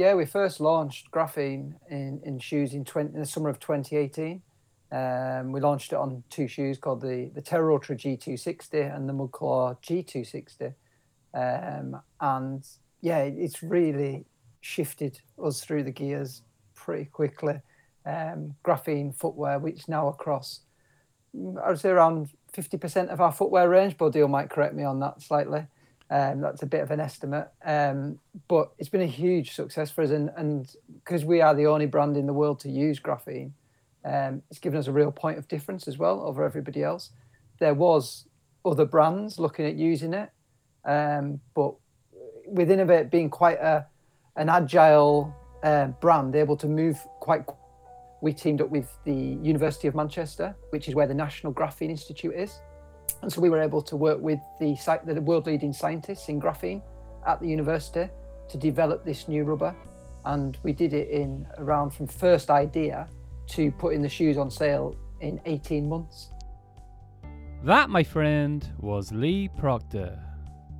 Yeah, we first launched graphene in, in shoes in, 20, in the summer of 2018. Um, we launched it on two shoes called the, the Terra Ultra G260 and the Mudclaw G260. Um, and yeah, it's really shifted us through the gears pretty quickly. Um, graphene footwear, which now across, I would say around 50% of our footwear range. Bodil might correct me on that slightly. Um, that's a bit of an estimate, um, but it's been a huge success for us, and because we are the only brand in the world to use graphene, um, it's given us a real point of difference as well over everybody else. There was other brands looking at using it, um, but with Inov-8 being quite a an agile uh, brand, able to move quite. We teamed up with the University of Manchester, which is where the National Graphene Institute is, and so we were able to work with the, the world leading scientists in graphene at the university to develop this new rubber. And we did it in around from first idea to putting the shoes on sale in 18 months. That, my friend, was Lee Procter.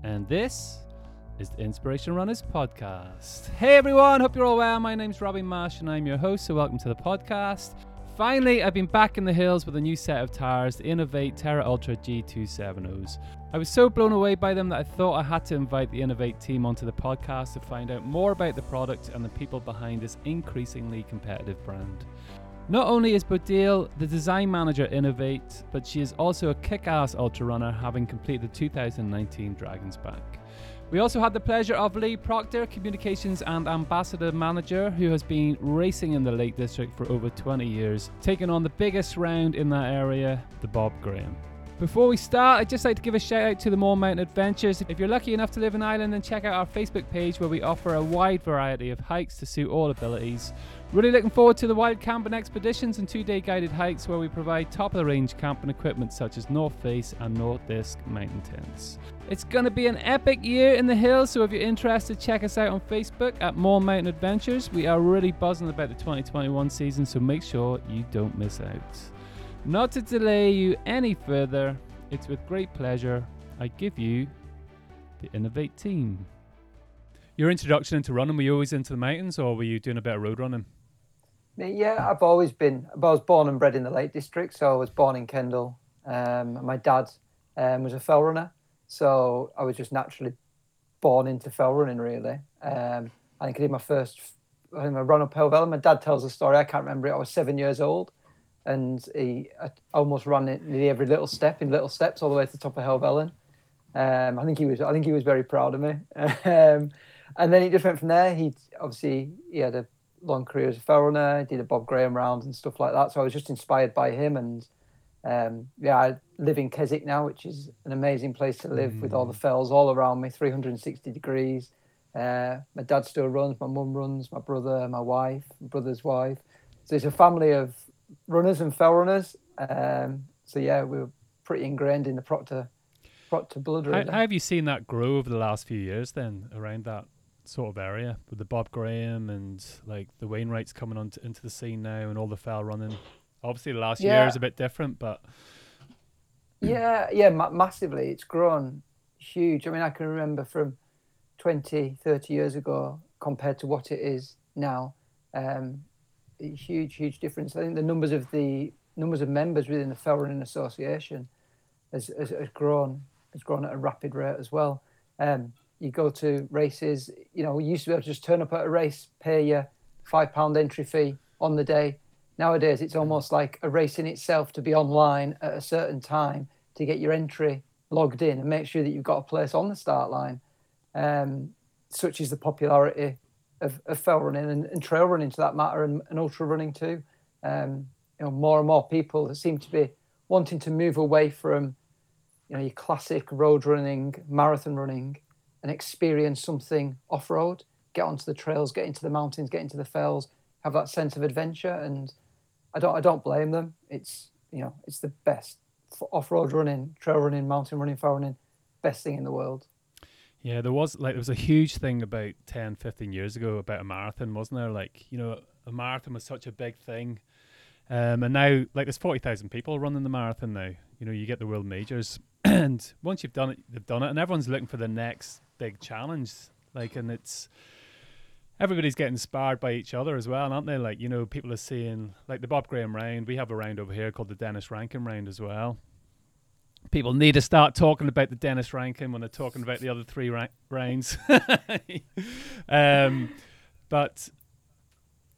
And this is the Inspiration Runners podcast. Hey everyone, hope you're all well. My name's Robbie Marsh and I'm your host, so welcome to the podcast. Finally, I've been back in the hills with a new set of tires, the Inov-8 Terra Ultra G270s. I was so blown away by them that I thought I had to invite the Inov-8 team onto the podcast to find out more about the product and the people behind this increasingly competitive brand. Not only is Bodil the design manager at Inov-8, but she is also a kick ass ultra runner, having completed the 2019 Dragon's Back. We also had the pleasure of Lee Procter, Communications and Ambassador Manager, who has been racing in the Lake District for over 20 years, taking on the biggest round in that area, the Bob Graham. Before we start, I'd just like to give a shout out to the Mourne Mountain Adventures. If you're lucky enough to live in Ireland, then check out our Facebook page where we offer a wide variety of hikes to suit all abilities. Really looking forward to the wild camping expeditions and two day guided hikes where we provide top of the range camping equipment such as North Face and Nordisk mountain tents. It's going to be an epic year in the hills, so if you're interested, check us out on Facebook at Mourne Mountain Adventures. We are really buzzing about the 2021 season, so make sure you don't miss out. Not to delay you any further, it's with great pleasure I give you the Inov-8 team. Your introduction into running, were you always into the mountains or were you doing a bit of road running? Yeah, I've always been. I was born and bred in the Lake District, so I was born in Kendal. Um, my dad um, was a fell runner, so I was just naturally born into fell running. Really, um, I think I did my first I, think I run up Helvellyn. My dad tells the story. I can't remember it. I was seven years old, and he almost ran it nearly every little step in little steps all the way to the top of Helvellyn. Um, I think he was I think he was very proud of me. um, and then he just went from there. He obviously he had a long career as a fell runner, did a Bob Graham round and stuff like that. So I was just inspired by him. And um, yeah, I live in Keswick now, which is an amazing place to live mm. with all the mm. fells all around me, 360 degrees. Uh, my dad still runs, my mum runs, my brother, my wife, my brother's wife. So it's a family of runners and fell runners. Um, so yeah, we were pretty ingrained in the Procter Procter blood. How, how, have you seen that grow over the last few years then around that sort of area with the Bob Graham and like the Wainwrights coming on t- into the scene now and all the fell running? Obviously, the last yeah. year is a bit different, but yeah, yeah, ma- massively. It's grown huge. I mean, I can remember from 20, 30 years ago compared to what it is now. Um, huge, huge difference. I think the numbers of the numbers of members within the Fell Running Association has, has, has grown has grown at a rapid rate as well. Um, you go to races, you know, we used to be able to just turn up at a race, pay your five pound entry fee on the day. Nowadays, it's almost like a race in itself to be online at a certain time to get your entry logged in and make sure that you've got a place on the start line. Um, such is the popularity of, of fell running and, and, trail running, to that matter, and, and ultra running too. Um, you know, more and more people seem to be wanting to move away from, you know, your classic road running, marathon running, and experience something off road. Get onto the trails, get into the mountains, get into the fells, have that sense of adventure. And I don't, I don't blame them. It's, you know, it's the best off road running, trail running, mountain running, fell running, best thing in the world. Yeah, there was like there was a huge thing about 10, 15 years ago about a marathon, wasn't there? Like, you know, a marathon was such a big thing. Um, and now like there's 40,000 people running the marathon now. You know, you get the world majors and once you've done it, they've done it and everyone's looking for the next big challenge. Like and it's everybody's getting inspired by each other as well, aren't they? Like, you know, people are seeing like the Bob Graham round. We have a round over here called the Denis Rankin round as well. People need to start talking about the Denis Rankin when they're talking about the other three ra- rounds. um, but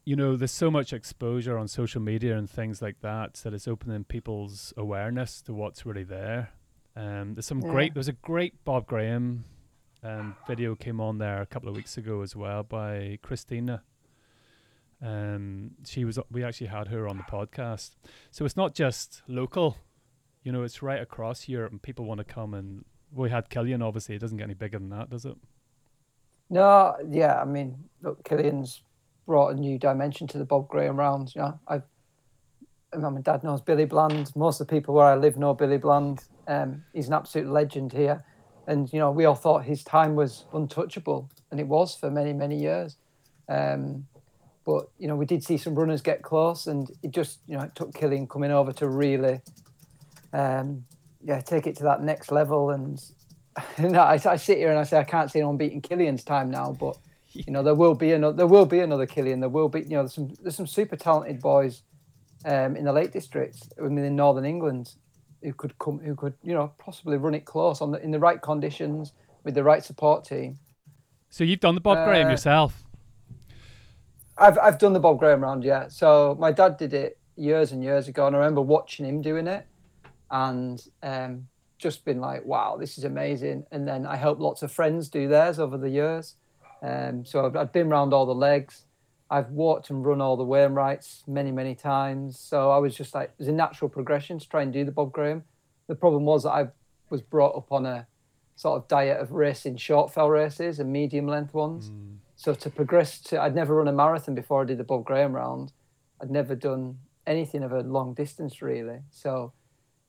you know, there's so much exposure on social media and things like that that it's opening people's awareness to what's really there. Um, there's some Yeah. great. There's a great Bob Graham um, video came on there a couple of weeks ago as well by Christina. Um, she was. We actually had her on the podcast, so it's not just local. You know, it's right across Europe, and people want to come and. We had Kilian. Obviously, it doesn't get any bigger than that, does it? No, yeah, I mean, look, Kilian's brought a new dimension to the Bob Graham rounds. You know, I, my mum and dad knows Billy Bland. Most of the people where I live know Billy Bland. Um, he's an absolute legend here, and you know, we all thought his time was untouchable, and it was for many, many years. Um, but you know, we did see some runners get close, and it just you know, it took Kilian coming over to really, um, yeah, take it to that next level. And know, I, I sit here and I say I can't see anyone beating Kilian's time now, but you know there will be another there will be another Kilian. There will be you know there's some there's some super talented boys um, in the Lake District I mean in Northern England who could come who could you know possibly run it close on the in the right conditions with the right support team. So you've done the Bob Graham Uh, yourself. I've I've done the Bob Graham round, yeah. So my dad did it years and years ago, and I remember watching him doing it, and um, just been like, wow, this is amazing. And then I helped lots of friends do theirs over the years. Um, so I've, I've been around all the legs. I've walked and run all the Wainwrights many, many times. So I was just like, it was a natural progression to try and do the Bob Graham. The problem was that I was brought up on a sort of diet of racing short fell races and medium length ones. So to progress to, I'd never run a marathon before I did the Bob Graham round. I'd never done anything of a long distance really. So,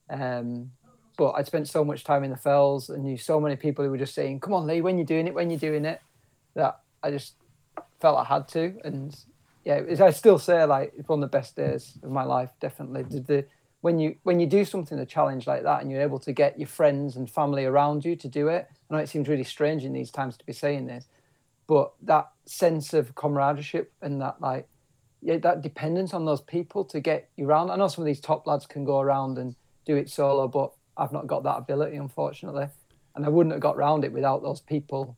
um, but I'd spent so much time in the fells and knew so many people who were just saying, "Come on, Lee, when you're doing it, when you're doing it," that I just felt I had to. And yeah, I still say like it's one of the best days of my life. Definitely, the, the when you when you do something a challenge like that and you're able to get your friends and family around you to do it. I know it seems really strange in these times to be saying this, but that sense of camaraderie and that like yeah, that dependence on those people to get you around. I know some of these top lads can go around and do it solo, but I've not got that ability, unfortunately. And I wouldn't have got round it without those people,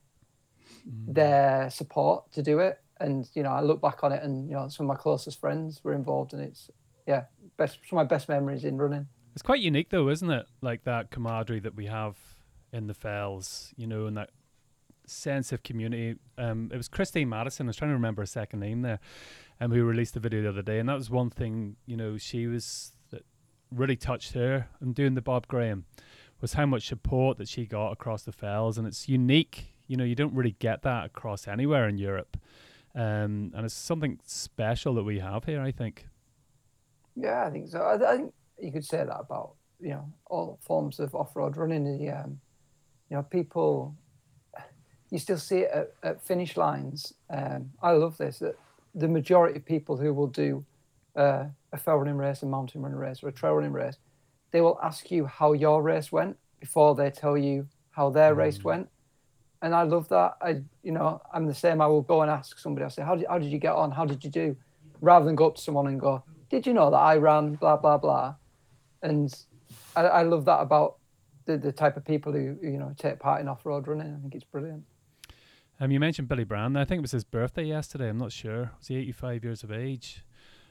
their support to do it. And, you know, I look back on it and, you know, some of my closest friends were involved and it's, yeah, best, some of my best memories in running. It's quite unique though, isn't it? Like that camaraderie that we have in the fells, you know, and that sense of community. Um, it was Christine Madison. I was trying to remember her second name there, um, we released the video the other day, and that was one thing. You know, she was that really touched her and doing the Bob Graham was how much support that she got across the fells, and it's unique. You know, you don't really get that across anywhere in Europe, um, and it's something special that we have here. I think. Yeah, I think so. I, I think you could say that about you know all forms of off-road running. The um, you know people, you still see it at, at finish lines. Um, I love this. That the majority of people who will do uh, a fell running race, a mountain running race, or a trail running race, they will ask you how your race went before they tell you how their race went. And I love that. I, you know, I'm the same. I will go and ask somebody. I say, how did, how did you get on? How did you do? Rather than go up to someone and go, did you know that I ran blah blah blah? And I, I love that about the, the type of people who who, you know take part in off road running. I think it's brilliant. Um, you mentioned Billy Brown. I think it was his birthday yesterday. I'm not sure. Was he 85 years of age?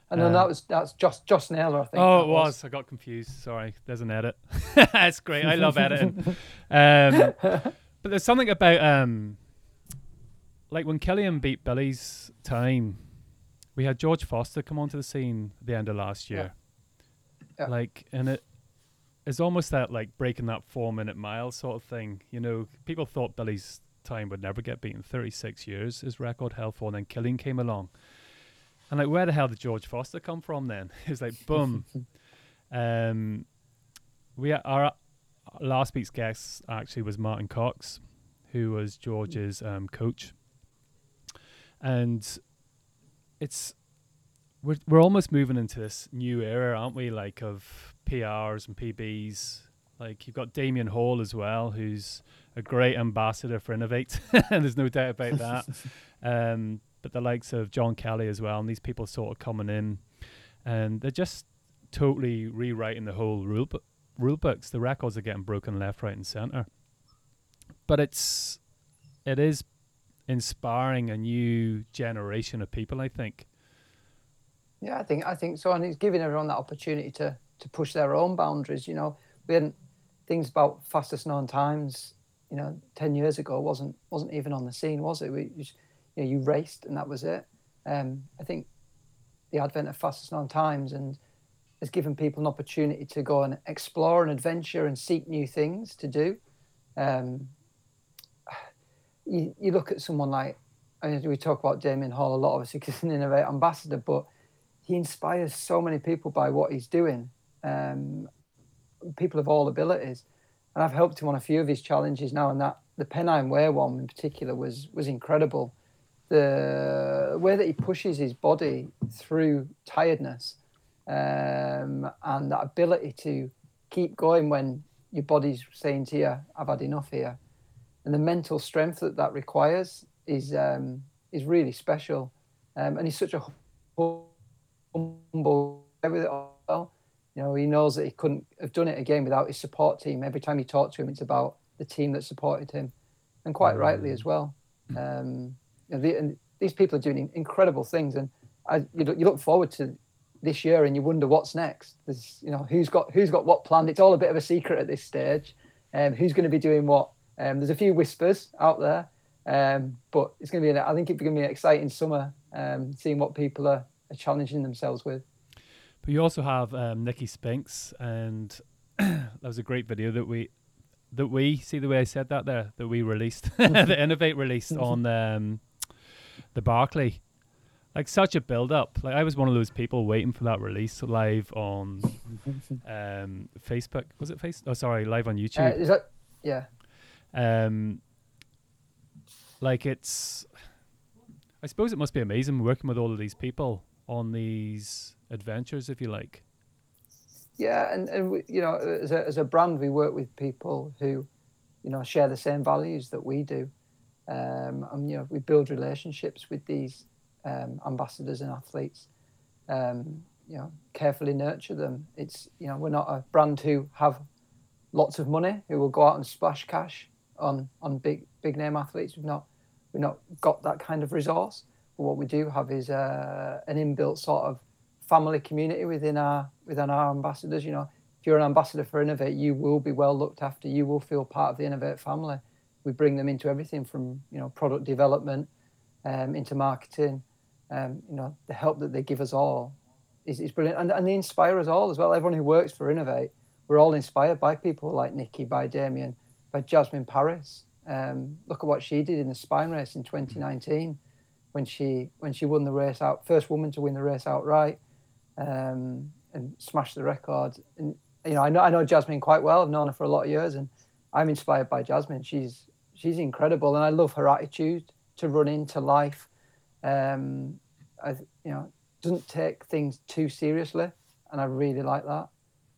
And then Um, that was that's just Joss Naylor. I think. Oh, it was. I got confused. Sorry. There's an edit. That's great. I love editing. Um, but there's something about um, like when Kilian beat Billy's time, we had George Foster come onto the scene at the end of last year. Yeah. Like, and it is almost that like breaking that four minute mile sort of thing. You know, people thought Billy's time would never get beaten. 36 years his record held for, and then Kilian came along. And like, where the hell did George Foster come from then? it's like, boom. um, we our last week's guest actually was Martin Cox, who was George's um, coach, and it's we're we're almost moving into this new era, aren't we? Like of PRs and PBs. Like you've got Damian Hall as well, who's a great ambassador for Inov-8. There's no doubt about that. um, but the likes of John Kelly as well, and these people sort of coming in, and they're just totally rewriting the whole rule book. Rule books, the records are getting broken left, right, and center. But it's it is inspiring a new generation of people. I think. Yeah, I think I think so, and it's giving everyone that opportunity to to push their own boundaries. You know, we hadn't things about fastest known times. You know, ten years ago wasn't wasn't even on the scene, was it? We you know, you raced and that was it. Um, I think the advent of fastest known times and has given people an opportunity to go and explore and adventure and seek new things to do. Um, you, you look at someone like, I mean, we talk about Damian Hall a lot, obviously, because he's an Inov-8 ambassador, but he inspires so many people by what he's doing. Um, people of all abilities, and I've helped him on a few of his challenges now. And that the Pennine Way one in particular was was incredible. The way that he pushes his body through tiredness, um, and that ability to keep going when your body's saying to you, "I've had enough here," and the mental strength that that requires is um, is really special. Um, and he's such a humble with it all. You know, he knows that he couldn't have done it again without his support team. Every time you talk to him, it's about the team that supported him, and quite rightly as well. Um, you know, the, and these people are doing incredible things, and I, you, look, you look forward to this year, and you wonder what's next. There's, you know, who's got who's got what planned. It's all a bit of a secret at this stage. Um, who's going to be doing what? Um, there's a few whispers out there, um, but it's going to be. An, I think it's going to be an exciting summer, um, seeing what people are, are challenging themselves with. But you also have um, Nicky Spinks, and that was a great video that we that we see the way I said that there that we released the Inov-8 released on um, the Barkley. Like such a build up. Like I was one of those people waiting for that release live on um, Facebook. Was it face? Oh, sorry, live on YouTube. Uh, is that yeah? Um, like it's. I suppose it must be amazing working with all of these people on these adventures, if you like. Yeah, and, and we, you know, as a, as a brand, we work with people who, you know, share the same values that we do, um, and you know, we build relationships with these um, ambassadors and athletes. Um, you know, carefully nurture them. It's you know, we're not a brand who have lots of money who will go out and splash cash on on big big name athletes. We've not we've not got that kind of resource. But what we do have is uh, an inbuilt sort of family community within our within our ambassadors. You know, if you're an ambassador for Inov-8, you will be well looked after. You will feel part of the Inov-8 family. We bring them into everything from you know product development um, into marketing. Um, you know, the help that they give us all is, is brilliant, and, and they inspire us all as well. Everyone who works for Inov-8, we're all inspired by people like Nicky, by Damian, by Jasmin Paris. Um, look at what she did in the spine race in 2019 when she when she won the race out, first woman to win the race outright um, and smashed the record. And you know, I know I know Jasmin quite well. I've known her for a lot of years, and I'm inspired by Jasmin. She's she's incredible, and I love her attitude to run into life. Um, I, you know, doesn't take things too seriously, and I really like that.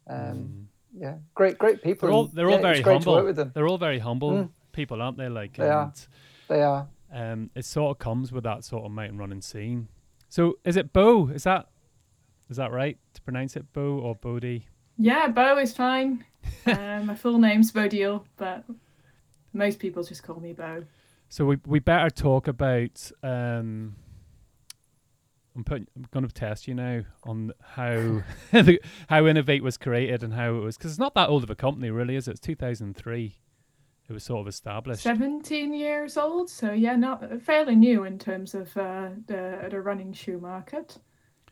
Um, mm. Yeah, great, great people. They're all, they're all very humble. They're all very humble mm. people, aren't they? Like they are. They are. Um, it sort of comes with that sort of mountain running scene. So, is it Bo? Is that is that right to pronounce it, Bo or Bodhi? Yeah, Bo is fine. um, my full name's Bodil, but most people just call me Bo. So we we better talk about. Um, I'm putting. I'm going to test you now on how the, how Inov-8 was created and how it was because it's not that old of a company, really, is it? It's 2003. It was sort of established. 17 years old, so yeah, not fairly new in terms of uh, the the running shoe market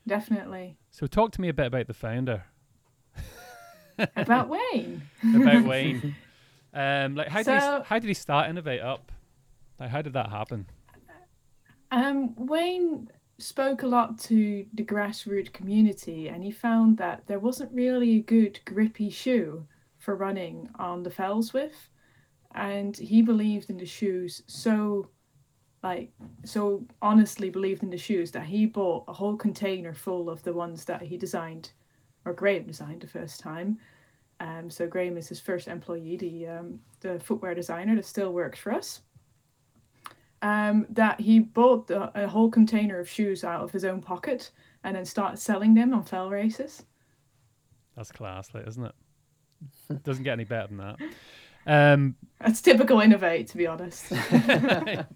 definitely. So talk to me a bit about the founder. about Wayne. about Wayne. Um, like how so, did he, how did he start Inov-8 Up? Like how did that happen? Um, Wayne spoke a lot to the grassroots community, and he found that there wasn't really a good grippy shoe for running on the fells with, and he believed in the shoes so like so honestly believed in the shoes that he bought a whole container full of the ones that he designed or Graham designed the first time. Um, so Graham is his first employee, the um, the footwear designer that still works for us. Um, that he bought the, a whole container of shoes out of his own pocket and then started selling them on fell races. That's class, isn't it? Doesn't get any better than that. Um, That's typical Inov-8, to be honest.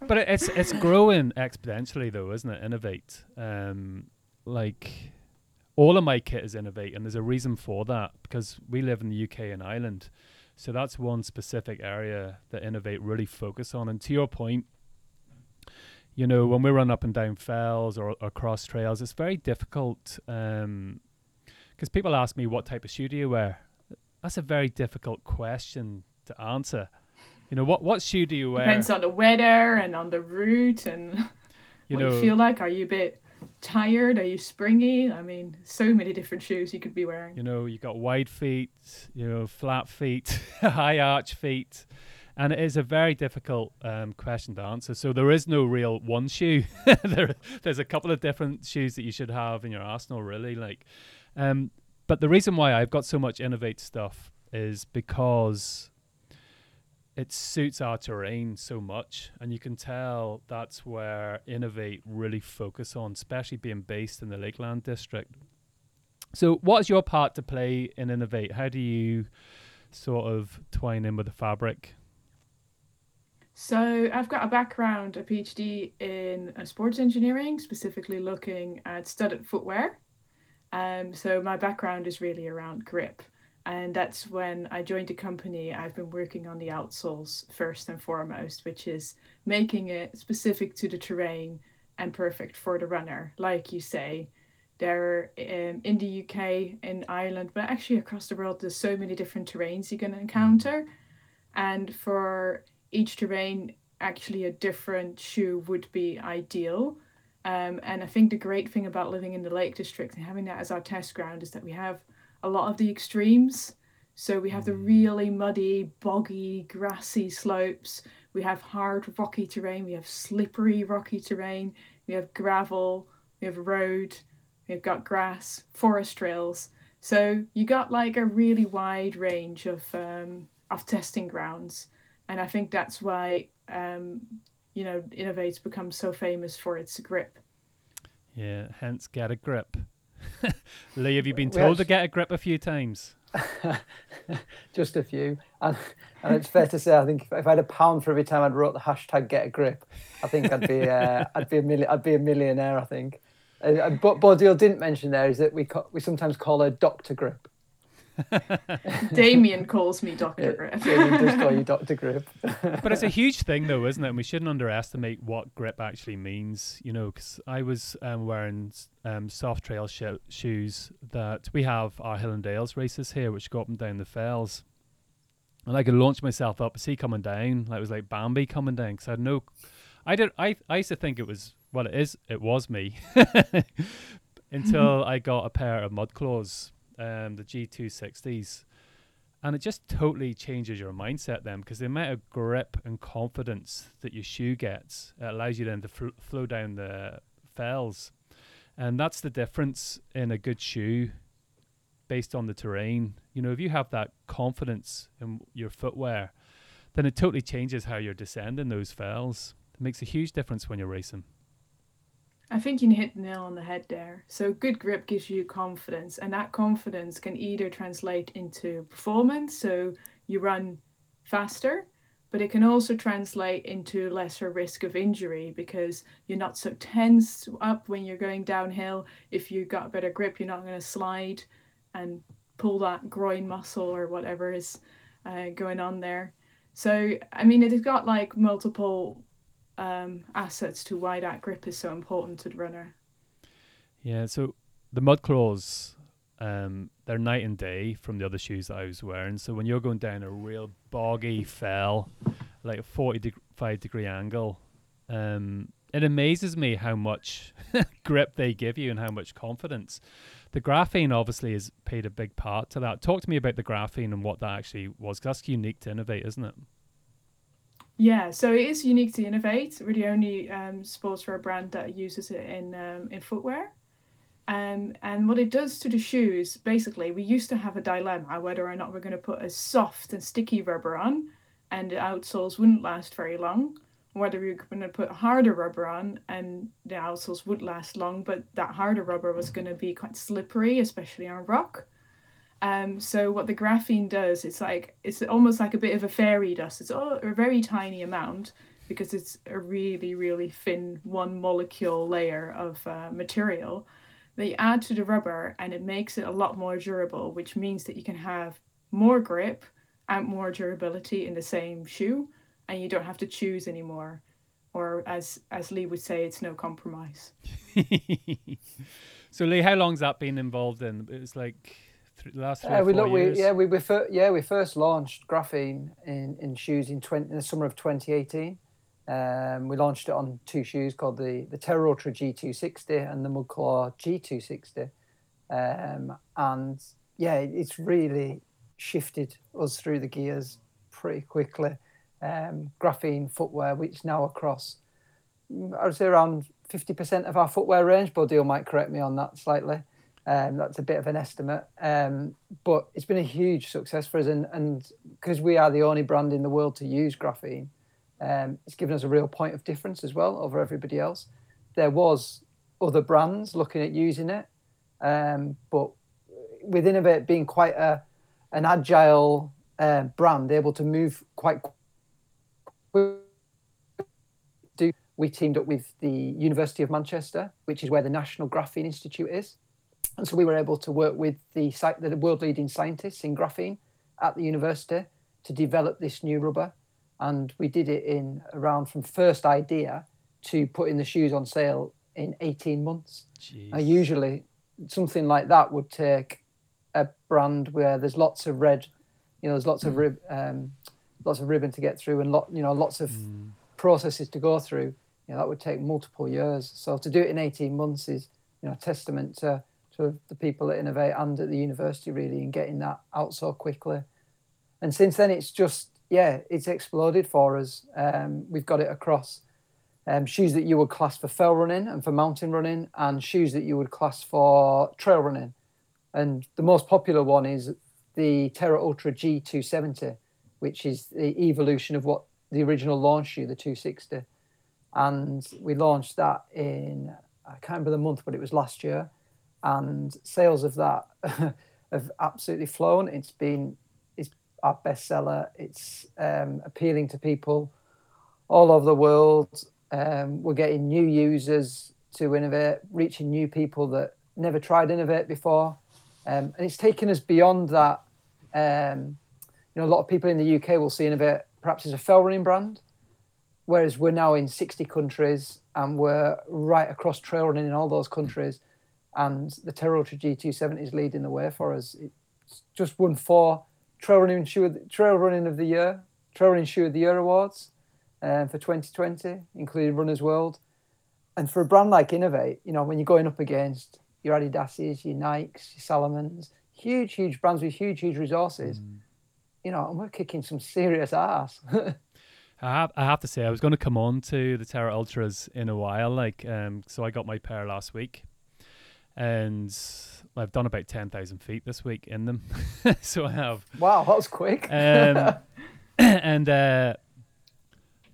but it's it's growing exponentially, though, isn't it? Inov-8. Um, like all of my kit is Inov-8, and there's a reason for that because we live in the UK and Ireland, so that's one specific area that Inov-8 really focus on. And to your point, you know, when we run up and down fells or, or cross trails, it's very difficult um, because people ask me what type of shoe do you wear. That's a very difficult question to answer. You know, what what shoe do you wear? Depends on the weather and on the route and you what know, you feel like. Are you a bit tired? Are you springy? I mean, so many different shoes you could be wearing. You know, you've got wide feet, you know, flat feet, high arch feet, and it is a very difficult um, question to answer. So there is no real one shoe. there, there's a couple of different shoes that you should have in your arsenal, really. Like, um, but the reason why I've got so much Inov-8 stuff is because it suits our terrain so much, and you can tell that's where Inov-8 really focus on, especially being based in the Lakeland district. So, what's your part to play in Inov-8? How do you sort of twine in with the fabric? So I've got a background, a PhD in uh, sports engineering, specifically looking at studded footwear. Um, so my background is really around grip. And that's when I joined the company. I've been working on the outsoles first and foremost, which is making it specific to the terrain and perfect for the runner. Like you say, there um, in the UK, in Ireland, but actually across the world, there's so many different terrains you're going to encounter. And for each terrain, actually a different shoe would be ideal. Um, and I think the great thing about living in the Lake District and having that as our test ground is that we have a lot of the extremes. So we have the really muddy, boggy, grassy slopes. We have hard, rocky terrain. We have slippery, rocky terrain. We have gravel. We have road. We've got grass, forest trails. So you got like a really wide range of um, of testing grounds, and I think that's why um, you know Inov-8's become so famous for its grip. Yeah, hence get a grip. Lee, have you been told to get a grip a few times? just a few. And, and it's fair to say, I think if, if I had a pound for every time I'd wrote the hashtag get a grip, I think I'd be uh, I'd be a million I'd be a millionaire. I think. Uh, but Bodil didn't mention there is that we ca- we sometimes call her Doctor Grip. Damian calls me Doctor Grip. Damian does call you Doctor Grip. but it's a huge thing, though, isn't it? And we shouldn't underestimate what grip actually means. You know, because I was um, wearing um, soft trail sho- shoes that we have our Hill and Dales races here, which go up and down the fells. And I could launch myself up, see coming down, like it was like Bambi coming down. Because I had no, I did, I, I used to think it was, well, it is, it was me, until I got a pair of mud claws, um, the G260s and it just totally changes your mindset then because the amount of grip and confidence that your shoe gets it allows you then to fl- flow down the fells. And that's the difference in a good shoe based on the terrain. You know if you have that confidence in your footwear then it totally changes how you're descending those fells. It makes a huge difference when you're racing I think you hit the nail on the head there. So good grip gives you confidence, and that confidence can either translate into performance, so you run faster, but it can also translate into lesser risk of injury because you're not so tense up when you're going downhill. If you've got better grip, you're not going to slide and pull that groin muscle or whatever is uh, going on there. So I mean, it has got like multiple um, assets to why that grip is so important to the runner. Yeah, so the mud claws, um, they're night and day from the other shoes that I was wearing. So when you're going down a real boggy fell, like a 45 degree angle, um, it amazes me how much grip they give you and how much confidence. The graphene obviously has played a big part to that. Talk to me about the graphene and what that actually was. that's unique to Inov-8, isn't it? Yeah, so it is unique to Inov-8. We're the only um, sportswear brand that uses it in um, in footwear. Um, and what it does to the shoes, basically, we used to have a dilemma whether or not we're going to put a soft and sticky rubber on, and the outsoles wouldn't last very long, whether we're going to put harder rubber on and the outsoles would last long, but that harder rubber was going to be quite slippery, especially on rock. Um, so what the graphene does, it's like it's almost like a bit of a fairy dust. It's all, a very tiny amount because it's a really really thin one molecule layer of uh, material that you add to the rubber, and it makes it a lot more durable, which means that you can have more grip and more durability in the same shoe, and you don't have to choose anymore. Or as as Lee would say, it's no compromise. so Lee, how long's that been involved in? It's like th- last three Yeah, we look, we, years. yeah, we, we fir- yeah, we first launched graphene in, in shoes in, 20, in the summer of 2018. Um, we launched it on two shoes called the, the Terra Ultra G260 and the Mudclaw G260. Um, and yeah, it's really shifted us through the gears pretty quickly. Um, graphene footwear, which now across, I would say around 50% of our footwear range, Bodil might correct me on that slightly. Um, that's a bit of an estimate, um, but it's been a huge success for us, and because we are the only brand in the world to use graphene, um, it's given us a real point of difference as well over everybody else. There was other brands looking at using it, um, but with Inov-8 being quite a an agile uh, brand, able to move quite quickly, we teamed up with the University of Manchester, which is where the National Graphene Institute is. And so we were able to work with the, the world leading scientists in graphene at the university to develop this new rubber. And we did it in around from first idea to putting the shoes on sale in 18 months. Jeez. Usually something like that would take a brand where there's lots of red, you know, there's lots of rib, um, lots of ribbon to get through and lot, you know, lots of Mm. processes to go through. You know, that would take multiple years. So to do it in 18 months is, you know, a testament to, to the people at Inov-8 and at the university really in getting that out so quickly. And since then, it's just, yeah, it's exploded for us. Um, we've got it across um, shoes that you would class for fell running and for mountain running, and shoes that you would class for trail running. And the most popular one is the Terra Ultra G270, which is the evolution of what the original launch shoe, the 260. And we launched that in, I can't remember the month, but it was last year. And sales of that have absolutely flown. It's been it's our bestseller. It's um, appealing to people all over the world. Um, we're getting new users to Inov-8, reaching new people that never tried Inov-8 before. Um, and it's taken us beyond that. Um, you know, a lot of people in the UK will see Inov-8 perhaps as a fell running brand, whereas we're now in 60 countries and we're right across trail running in all those countries. And the Terra Ultra G270 is leading the way for us. It's just won four trail running shoe of the, trail running of the year, trail running shoe of the year awards um, for 2020, including Runners World. And for a brand like Inov-8, you know, when you're going up against your Adidas's, your Nikes, your Salomons, huge, huge brands with huge, huge resources, Mm. you know, and we're kicking some serious ass. I have, I have to say, I was going to come on to the Terra Ultras in a while. Like, um, so I got my pair last week, and I've done about ten thousand feet this week in them. so I have, wow, that was quick. um, and uh,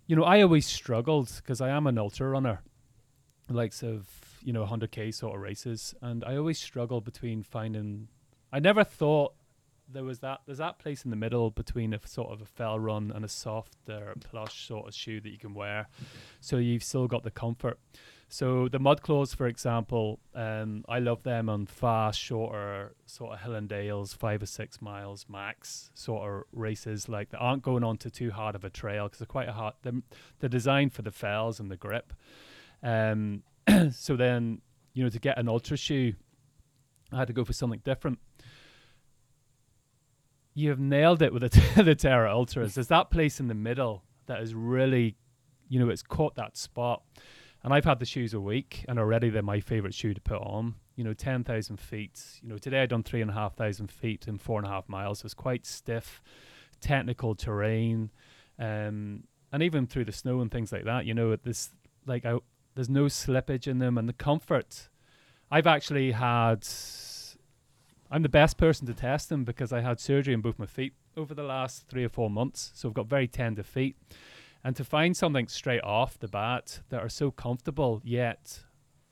you know, I always struggled because I am an ultra runner, likes of you know 100k sort of races, and I always struggle between finding. I never thought there was that there's that place in the middle between a sort of a fell run and a soft or plush sort of shoe that you can wear, so you've still got the comfort. So the mud claws, for example, um, I love them on fast, shorter sort of hill and dales, five or six miles max sort of races, like that aren't going on to too hard of a trail because they're quite a hard. They're, they're designed for the fells and the grip. Um, so then, you know, to get an ultra shoe, I had to go for something different. You have nailed it with the, the Terra Ultras. There's that place in the middle that is really, you know, it's caught that spot. And I've had the shoes a week, and already they're my favorite shoe to put on. You know, ten thousand feet. You know, today I've done three and a half thousand feet in four and a half miles. It's quite stiff, technical terrain, um, and even through the snow and things like that. You know, this like I, there's no slippage in them, and the comfort. I've actually had. I'm the best person to test them because I had surgery in both my feet over the last three or four months, so I've got very tender feet. And to find something straight off the bat that are so comfortable yet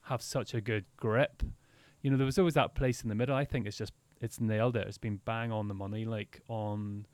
have such a good grip. You know, there was always that place in the middle. I think it's just it's nailed it. It's been bang on the money, like on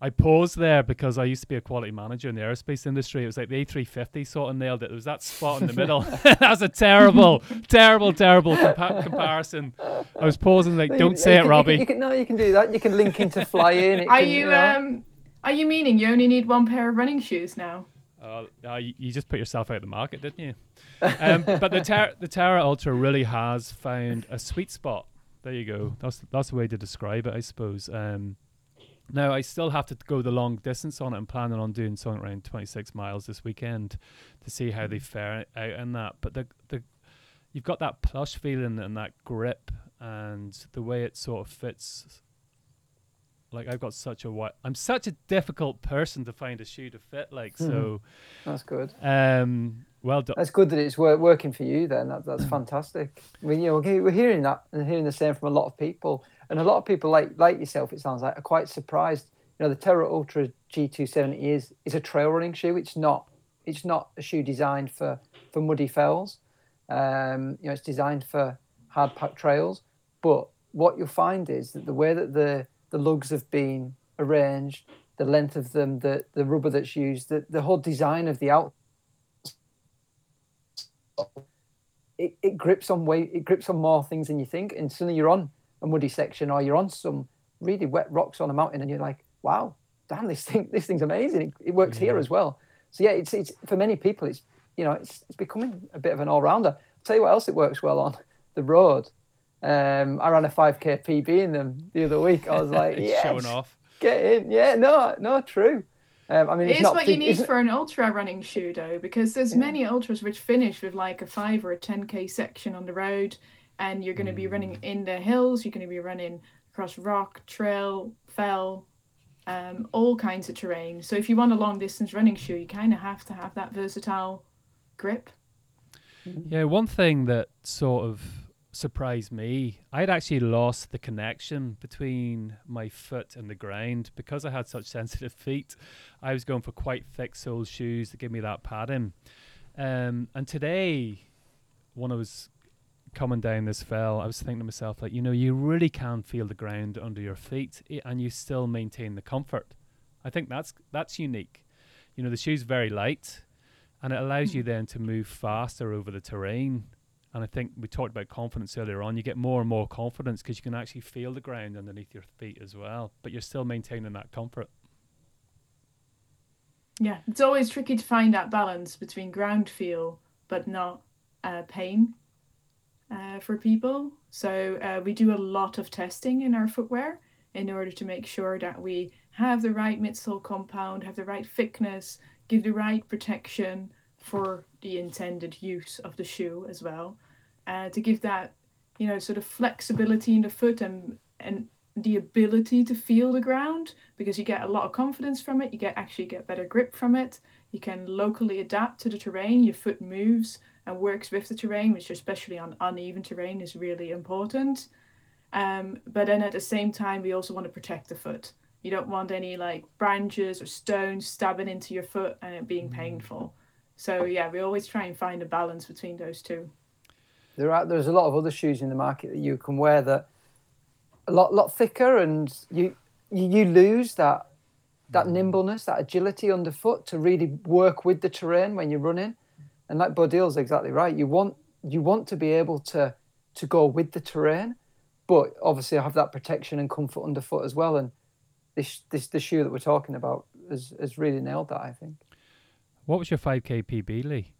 I paused there because I used to be a quality manager in the aerospace industry. It was like the A350 sort of nailed it. There was that spot in the middle. that was a terrible, terrible, terrible compa- comparison. I was pausing like, No, don't you- say you it, can- Robbie. You can, you can, no, you can do that. You can link into flying. It Are can, you know. um are you meaning you only need one pair of running shoes now? Uh, uh, you, just put yourself out of the market, didn't you? Um, but the Terra, the Terra Ultra really has found a sweet spot. There you go. That's that's the way to describe it, I suppose. Um, now I still have to go the long distance on it. I'm planning on doing something around 26 miles this weekend to see how they fare out in that. But the the you've got that plush feeling and that grip and the way it sort of fits. Like I've got such a wi- I'm such a difficult person to find a shoe to fit. Like so. That's good. Um, well done. That's good that it's wor- working for you. Then that, that's fantastic. I mean, you know, we're we're hearing that and hearing the same from a lot of people, and a lot of people like like yourself. It sounds like are quite surprised. You know, the Terra Ultra G270 is is a trail running shoe. It's not it's not a shoe designed for for muddy fells. Um, you know, it's designed for hard packed trails. But what you'll find is that the way that the the lugs have been arranged, the length of them, the the rubber that's used, the, the whole design of the out it, it grips on way it grips on more things than you think and suddenly you're on a muddy section or you're on some really wet rocks on a mountain and you're like wow damn this thing this thing's amazing. It, it works here as well. So yeah it's it's for many people it's you know it's, it's becoming a bit of an all-rounder. Tell you what else it works well on the road um i ran a 5k pb in them the other week i was like It's yes, showing off. get in yeah no no true um, i mean It it's is not what you need isn't- for an ultra running shoe though, because there's Yeah. many ultras which finish with like a five or a ten K section on the road and you're gonna be running Mm. in the hills, you're gonna be running across rock, trail, fell, um, all kinds of terrain. So if you want a long distance running shoe, you kinda have to have that versatile grip. Yeah, one thing that sort of surprised me, I'd actually lost the connection between my foot and the ground because I had such sensitive feet. I was going for quite thick sole shoes to give me that padding. Um, and today, when I was coming down this fell, I was thinking to myself, like, you know, you really can feel the ground under your feet and you still maintain the comfort. I think that's that's unique. You know, the shoe's very light and it allows you then to move faster over the terrain. And I think we talked about confidence earlier on. You get more and more confidence because you can actually feel the ground underneath your feet as well, but you're still maintaining that comfort. Yeah, it's always tricky to find that balance between ground feel but not uh, pain uh, for people. So uh, we do a lot of testing in our footwear in order to make sure that we have the right midsole compound, have the right thickness, give the right protection for the intended use of the shoe as well, uh, to give that you know sort of flexibility in the foot and and the ability to feel the ground because you get a lot of confidence from it you get actually get better grip from it. You can locally adapt to the terrain your foot moves and works with the terrain which especially on uneven terrain is really important. Um, but then at the same time we also want to protect the foot. You don't want any like branches or stones stabbing into your foot and it being painful so yeah we always try and find a balance between those two There are there's a lot of other shoes in the market that you can wear that a lot lot thicker, and you you, you lose that that mm. nimbleness, that agility underfoot to really work with the terrain when you're running. And like Bodil's exactly right. You want you want to be able to to go with the terrain, but obviously have that protection and comfort underfoot as well. And this this the shoe that we're talking about has has really nailed that. I think. What was your 5k PB, Lee?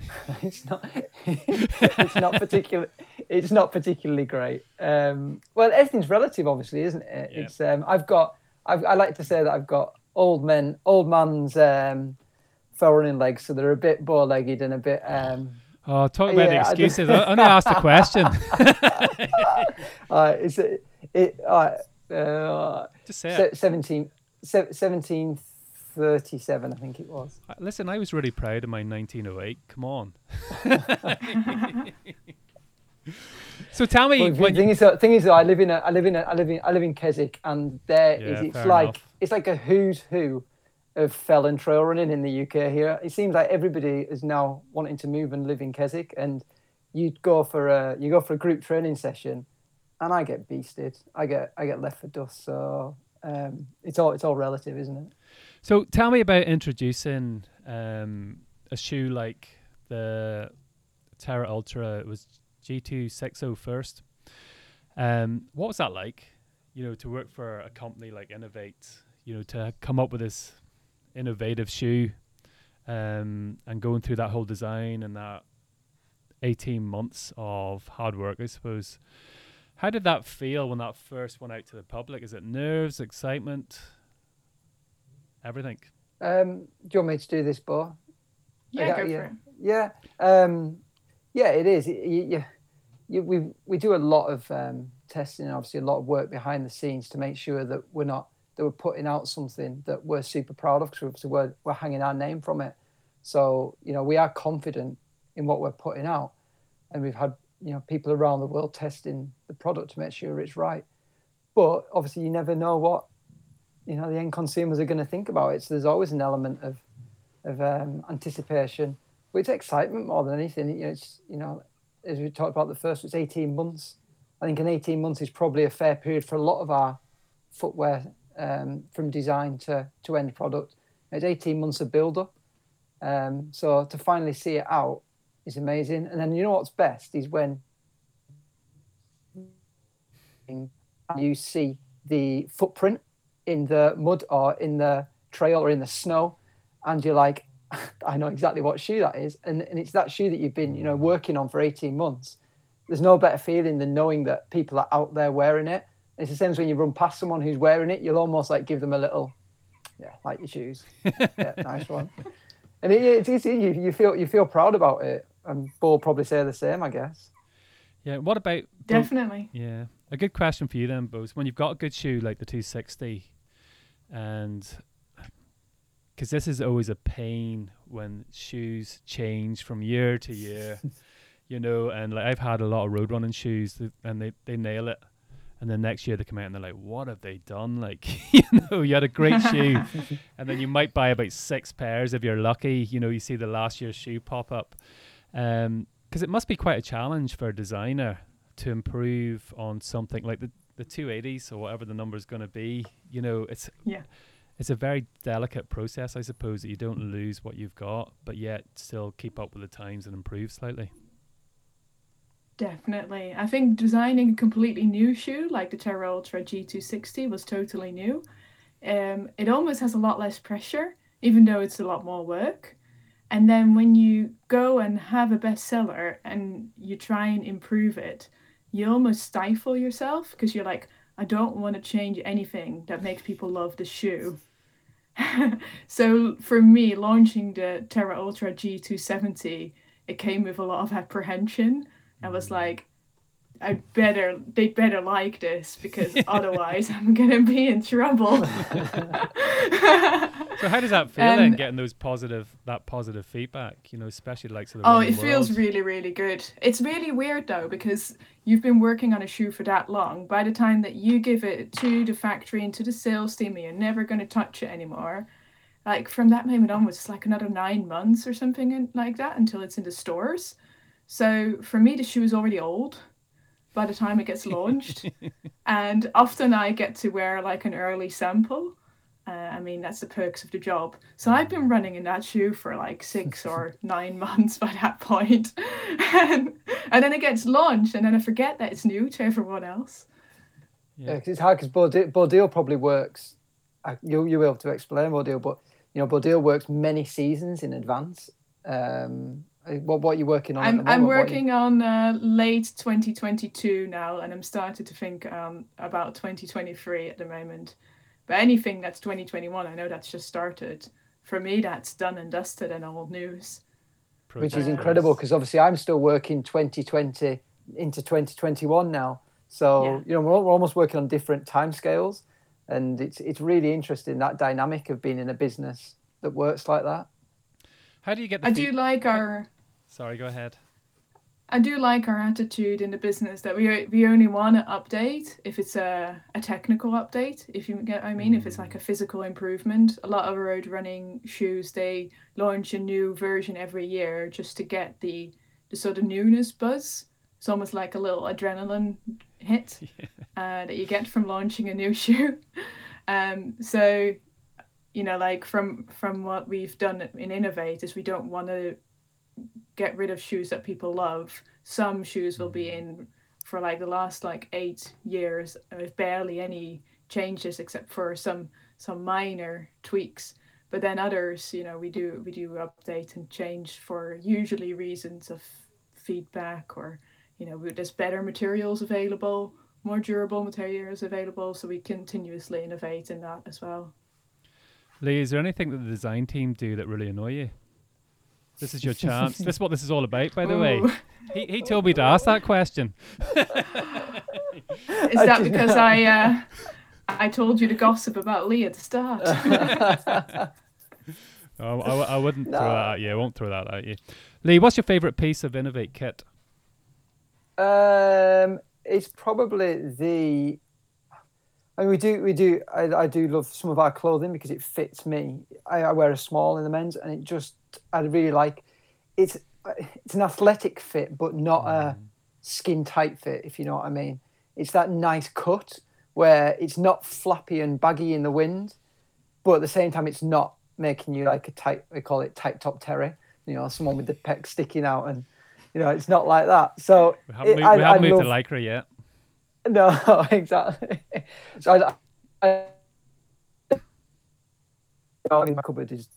it's not it's not particular it's not particularly great um well everything's relative obviously isn't it Yeah. it's um i've got I've, i like to say that i've got old men old man's um running legs so they're a bit bow-legged and a bit um Oh, talk about Yeah, the I just- excuses. I only asked a question. uh it's it, it uh, uh Just say se- it. 17 se- 1737 i think it was Uh, Listen, I was really proud of my 1908. Come on. so tell me, Well, the thing you, is, uh, thing is, though, I live in a, I live in a, I live in, I live in Keswick, and there is, Yeah, it's like, enough. it's like a who's who of fell and trail running in the UK here. It seems like everybody is now wanting to move and live in Keswick, and you go for a you go for a group training session, and I get beasted. I get I get left for dust. So um, it's all it's all relative, isn't it? So tell me about introducing um, a shoe like the Terra Ultra. It was G260 first. Um, what was that like? You know, to work for a company like Inov-8, you know, to come up with this innovative shoe um, and going through that whole design and that 18 months of hard work, I suppose. How did that feel when that first went out to the public? Is it nerves, excitement, everything? Um, do you want me to do this, Bo? Yeah, got go you. for it. Yeah, um, yeah, it is. It, you, you, you, we we do a lot of um, testing, and obviously a lot of work behind the scenes to make sure that we're not that we're putting out something that we're super proud of because we're we're hanging our name from it. So you know we are confident in what we're putting out, and we've had you know people around the world testing the product to make sure it's right. But obviously, you never know what you know the end consumers are going to think about it. So there's always an element of of um, anticipation, but it's excitement more than anything. You know, it's you know as we talked about the first, it's 18 months. I think an 18 months is probably a fair period for a lot of our footwear um, from design to, to end product. It's 18 months of build up. Um, so to finally see it out is amazing. And then you know what's best is when you see the footprint in the mud or in the trail or in the snow, and you're like, I know exactly what shoe that is. And, and it's that shoe that you've been, you know, working on for 18 months. There's no better feeling than knowing that people are out there wearing it. It's the same as when you run past someone who's wearing it, you'll almost like give them a little, yeah, like your shoes. yeah, nice one. And it, it's easy. You, you feel you feel proud about it. And Bo will probably say the same, I guess. Yeah. What about Definitely. Yeah, a good question for you then, Bose. When you've got a good shoe like the 260, and because this is always a pain when shoes change from year to year, you know, and like I've had a lot of road running shoes that, and they, they nail it. And then next year they come out and they're like, what have they done? Like, you know, you had a great shoe and then you might buy about six pairs if you're lucky. You know, you see the last year's shoe pop up. Um, because it must be quite a challenge for a designer to improve on something like the the 280s or whatever the number is going to be. You know, it's Yeah. it's a very delicate process, I suppose, that you don't lose what you've got, but yet still keep up with the times and improve slightly. Definitely. I think designing a completely new shoe like the Terra Ultra G260 was totally new. Um, it almost has a lot less pressure, even though it's a lot more work. And then when you go and have a bestseller and you try and improve it, you almost stifle yourself because you're like, I don't want to change anything that makes people love the shoe. so for me, launching the Terra Ultra G270, it came with a lot of apprehension. I was mm. like, I better they better like this because otherwise I'm gonna be in trouble. So how does that feel then, Um, getting those positive that positive feedback? You know, especially like to the Oh, it feels really, really good. It's really weird though, because you've been working on a shoe for that long. By the time that you give it to the factory and to the sales team, you're never going to touch it anymore. Like from that moment onwards, it's like another nine months or something like that until it's in the stores. So for me, the shoe is already old by the time it gets launched. and often I get to wear like an early sample. Uh, I mean, that's the perks of the job. So I've been running in that shoe for like six or nine months by that point. and, and then it gets launched, and then I forget that it's new to everyone else. Yeah, 'cause it's hard because Bodil, Bodil probably works. uh, You you will have to explain Bodil, but you know Bodil works many seasons in advance. Um, what what are you working on? I'm, the I'm moment? What are you- working on uh, late 2022 now, and I'm starting to think um, about 2023 at the moment. But anything that's 2021, I know that's just started. For me, that's done and dusted and old news. which is incredible because obviously I'm still working 2020 into 2021 now. So Yeah. you know we're, we're almost working on different timescales, and it's it's really interesting that dynamic of being in a business that works like that. How do you get the I feed- do like our Sorry, go ahead. I do like our attitude in the business that we we only want to update if it's a, a technical update. If you get, what I mean, mm. if it's like a physical improvement. A lot of road running shoes they launch a new version every year just to get the the sort of newness buzz. It's almost like a little adrenaline hit yeah. uh, that you get from launching a new shoe. um, so, you know, like from from what we've done in Inov-8 is we don't want to get rid of shoes that people love. Some shoes will be in for like the last like eight years with barely any changes except for some some minor tweaks. But then others, you know, we do we do update and change for usually reasons of feedback or you know there's better materials available, more durable materials available, so we continuously innovate in that as well. Lee, is there anything that the design team do that really annoy you? This is your chance. this is what this is all about, by the Ooh. way. He, he told me to ask that question. is that because I uh, I told you to gossip about Lee at the start? oh, I, I wouldn't no. throw that at you. I won't throw that at you. Lee, what's your favourite piece of Inov-8 kit? Um, it's probably the. I mean, we do, we do. I, I do love some of our clothing because it fits me. I, I wear a small in the men's, and it just I really like. It's it's an athletic fit, but not a mm. skin tight fit, if you know what I mean. It's that nice cut where it's not flappy and baggy in the wind, but at the same time, it's not making you like a tight. We call it tight top terry. You know, someone with the pec sticking out, and you know, it's not like that. So we haven't, it, moved, I, we haven't moved love, to lycra yet. No, exactly. So I, I, I my cupboard is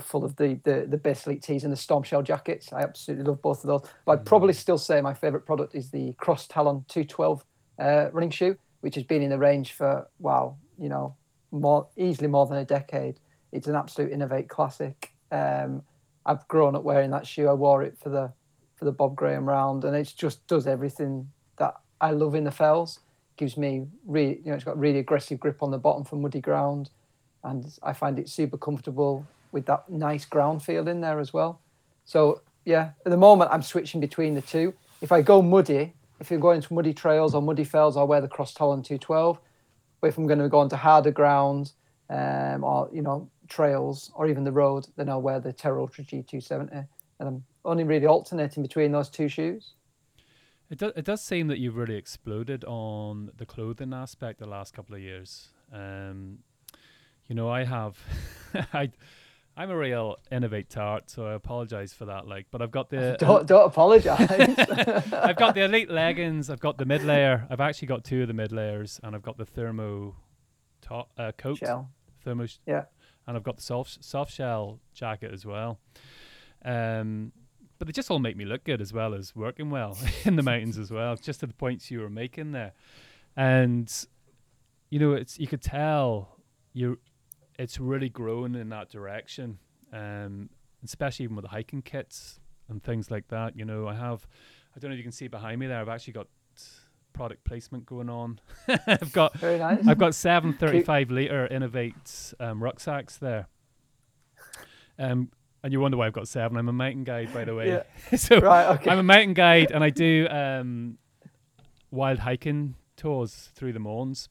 full of the the the best elite tees and the storm shell jackets. I absolutely love both of those. But I'd probably mm. still say my favourite product is the Cross Talon 212 uh, running shoe, which has been in the range for wow, you know, more easily more than a decade. It's an absolute Inov-8 classic. Um, I've grown up wearing that shoe. I wore it for the for the Bob Graham round, and it just does everything I love in the fells. Gives me really, you know, it's got really aggressive grip on the bottom for muddy ground, and I find it super comfortable with that nice ground feel in there as well. So yeah, at the moment I'm switching between the two. If I go muddy, if you're going to muddy trails or muddy fells, I'll wear the Cross Talon 212. But if I'm going to go onto harder ground um, or you know trails or even the road, then I'll wear the Terra Ultra G270. And I'm only really alternating between those two shoes. It does. It does seem that you've really exploded on the clothing aspect the last couple of years. Um, you know, I have, I, I'm a real Inov-8 tart, so I apologize for that. Like, but I've got the don't don't apologize. I've got the elite leggings. I've got the mid layer. I've actually got two of the mid layers, and I've got the thermo top uh, coat. Shell. Thermo. Sh- yeah. And I've got the soft soft shell jacket as well. Um, but they just all make me look good as well as working well in the mountains as well. Just to the points you were making there, and you know, it's you could tell you it's really grown in that direction, um, especially even with the hiking kits and things like that. You know, I have, I don't know if you can see behind me there. I've actually got product placement going on. I've got very nice. I've got seven thirty-five liter Inov-8 um, rucksacks there. Um, and you wonder why I've got seven. I'm a mountain guide, by the way. Yeah. so right, okay. I'm a mountain guide, and I do um, wild hiking tours through the Mournes.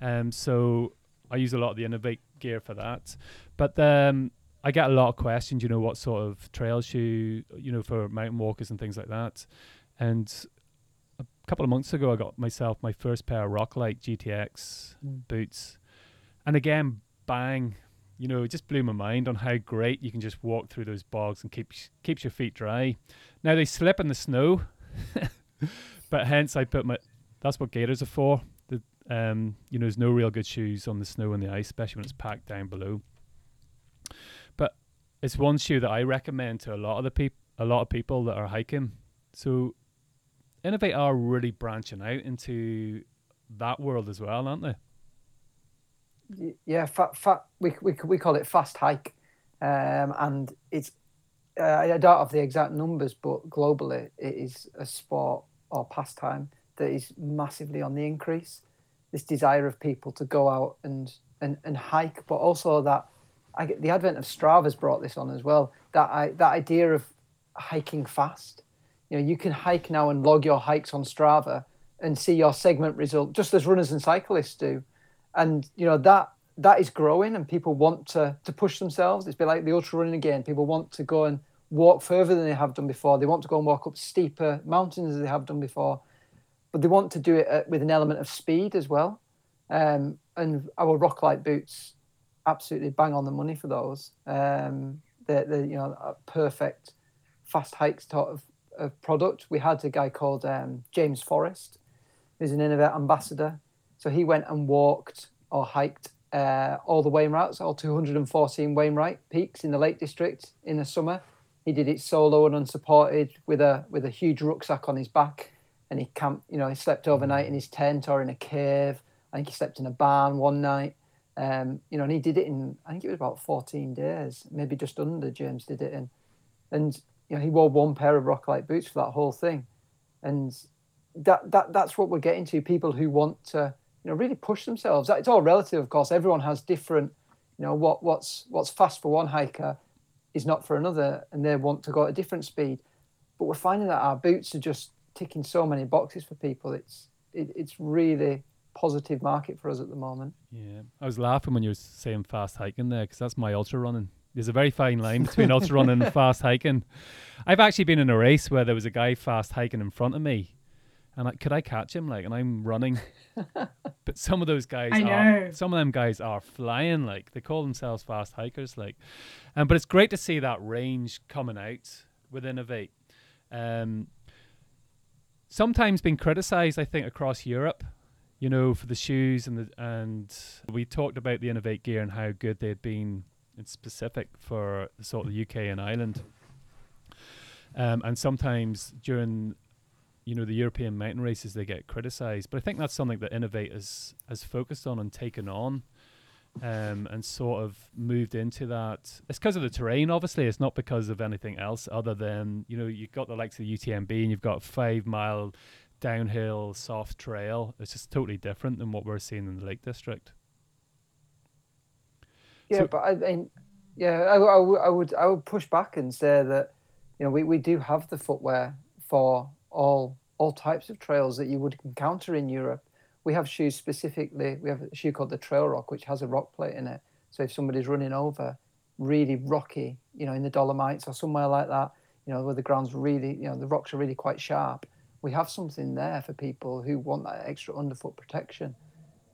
Um, so I use a lot of the Inov-8 gear for that. But um, I get a lot of questions, you know, what sort of trail shoe, you know, for mountain walkers and things like that. And a couple of months ago, I got myself my first pair of Rocklite GTX mm. boots. And again, bang, you know, it just blew my mind on how great you can just walk through those bogs and keep keeps your feet dry. Now they slip in the snow, but hence I put my. That's what gaiters are for. The Um, you know, there's no real good shoes on the snow and the ice, especially when it's packed down below. But it's one shoe that I recommend to a lot of the people, a lot of people that are hiking. So, Inov-8 are really branching out into that world as well, aren't they? Yeah, fat, fat. We we we call it fast hike, um, and it's. Uh, I don't have the exact numbers, but globally, it is a sport or pastime that is massively on the increase this desire of people to go out and and, and hike, but also that I get the advent of Strava has brought this on as well. That I that idea of hiking fast. You know, you can hike now and log your hikes on Strava and see your segment result, just as runners and cyclists do. And you know that that is growing, and people want to to push themselves. It's bit like the ultra running again. People want to go and walk further than they have done before. They want to go and walk up steeper mountains as they have done before, but they want to do it uh, with an element of speed as well. Um, and our Rocklite boots absolutely bang on the money for those. Um, they're, they're you know a perfect fast hike sort of, of product. We had a guy called um, James Forrest, who's an Inov-8 ambassador. So he went and walked or hiked uh, all the Wainwrights, all 214 Wainwright peaks in the Lake District in the summer. He did it solo and unsupported with a with a huge rucksack on his back, and he camped. You know, he slept overnight in his tent or in a cave. I think he slept in a barn one night. Um, you know, and he did it in I think it was about 14 days, maybe just under. James did it in, and you know he wore one pair of Rocklite boots for that whole thing, and that that that's what we're getting to. People who want to you know really push themselves. It's all relative, of course. Everyone has different. You know what what's what's fast for one hiker is not for another, and they want to go at a different speed. But we're finding that our boots are just ticking so many boxes for people. It's it, it's really positive market for us at the moment. Yeah, I was laughing when you were saying fast hiking there because that's my ultra running. There's a very fine line between ultra running and fast hiking. I've actually been in a race where there was a guy fast hiking in front of me, and I, could I catch him? Like, and I'm running, but some of those guys, I are, know. some of them guys are flying. Like they call themselves fast hikers. Like, um, but it's great to see that range coming out with Inov-8. Um, sometimes been criticised, I think, across Europe. You know, for the shoes and the and we talked about the Inov-8 gear and how good they'd been in specific for sort of the UK and Ireland. Um, and sometimes during you know the European mountain races they get criticised, but I think that's something that Inov-8 has has focused on and taken on, um, and sort of moved into that. It's because of the terrain, obviously. It's not because of anything else other than you know you've got the likes of the UTMB and you've got five mile downhill soft trail. It's just totally different than what we're seeing in the Lake District. Yeah, So- but I mean, yeah, I, I would I would push back and say that you know we, we do have the footwear for all all types of trails that you would encounter in Europe. We have shoes specifically. We have a shoe called the TrailRoc, which has a rock plate in it. So if somebody's running over really rocky, you know, in the Dolomites or somewhere like that, you know, where the ground's really, you know, the rocks are really quite sharp, we have something there for people who want that extra underfoot protection.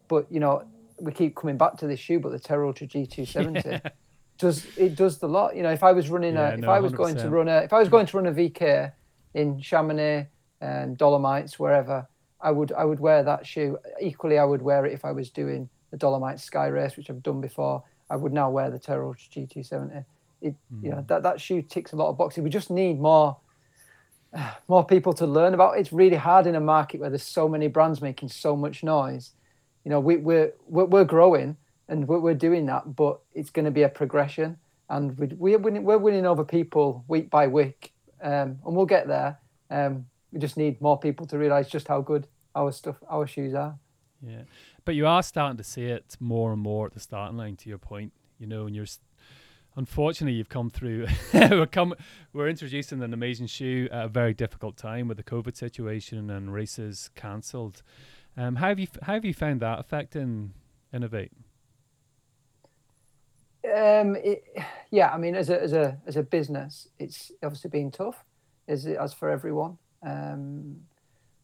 But you know, we keep coming back to this shoe, but the Terra Ultra G270 does it does the lot. You know, if I was running Yeah, a, if no, I was going to run a, if I was going to run a VK in Chamonix and Dolomites, wherever, I would I would wear that shoe. Equally, I would wear it if I was doing the Dolomites Sky Race, which I've done before. I would now wear the Terra Ultra G270. It, you know, hmm. that that shoe ticks a lot of boxes. We just need more more people to learn about. it. It's really hard in a market where there's so many brands making so much noise. You know, we, we're, we're we're growing and we're, we're doing that, but it's going to be a progression, and we, we're winning we're winning over people week by week, um, and we'll get there. Um, we just need more people to realize just how good our stuff, our shoes are. Yeah, but you are starting to see it more and more at the starting line. To your point, you know, and you're unfortunately you've come through. we're come, we're introducing an amazing shoe at a very difficult time with the COVID situation and races cancelled. Um, how have you how have you found that affecting Inov-8? Um, it, yeah, I mean, as a as a as a business, it's obviously been tough, as as for everyone. Um,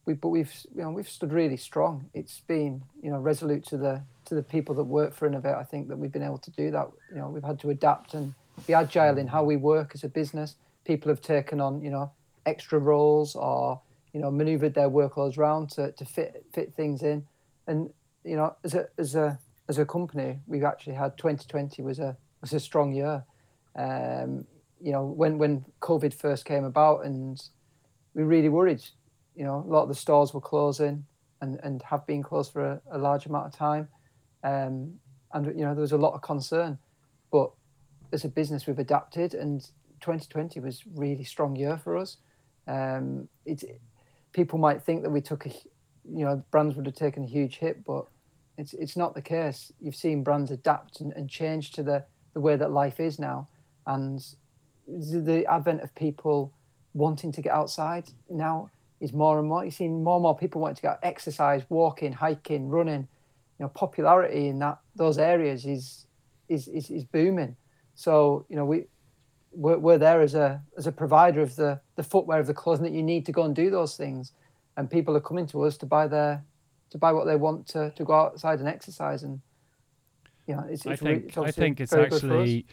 we but we've you know we've stood really strong. It's been you know resolute to the to the people that work for Inov-8. I think that we've been able to do that. You know, we've had to adapt and be agile in how we work as a business. People have taken on you know extra roles or you know maneuvered their workloads around to, to fit fit things in, and you know as a as a as a company, we've actually had 2020 was a was a strong year. Um, you know, when when COVID first came about, and we really worried. You know, a lot of the stores were closing, and and have been closed for a, a large amount of time, um, and you know there was a lot of concern. But as a business, we've adapted, and 2020 was really strong year for us. Um, it people might think that we took a, you know, brands would have taken a huge hit, but it's it's not the case. You've seen brands adapt and, and change to the, the way that life is now, and the, advent of people wanting to get outside now is more and more. You're seeing more and more people wanting to go exercise, walking, hiking, running. You know, popularity in that those areas is is is, is booming. So you know we we're, we're there as a as a provider of the the footwear of the clothing that you need to go and do those things, and people are coming to us to buy their to buy what they want to to go outside and exercise and yeah, it's, I it's re- think it's I think it's very good for us. actually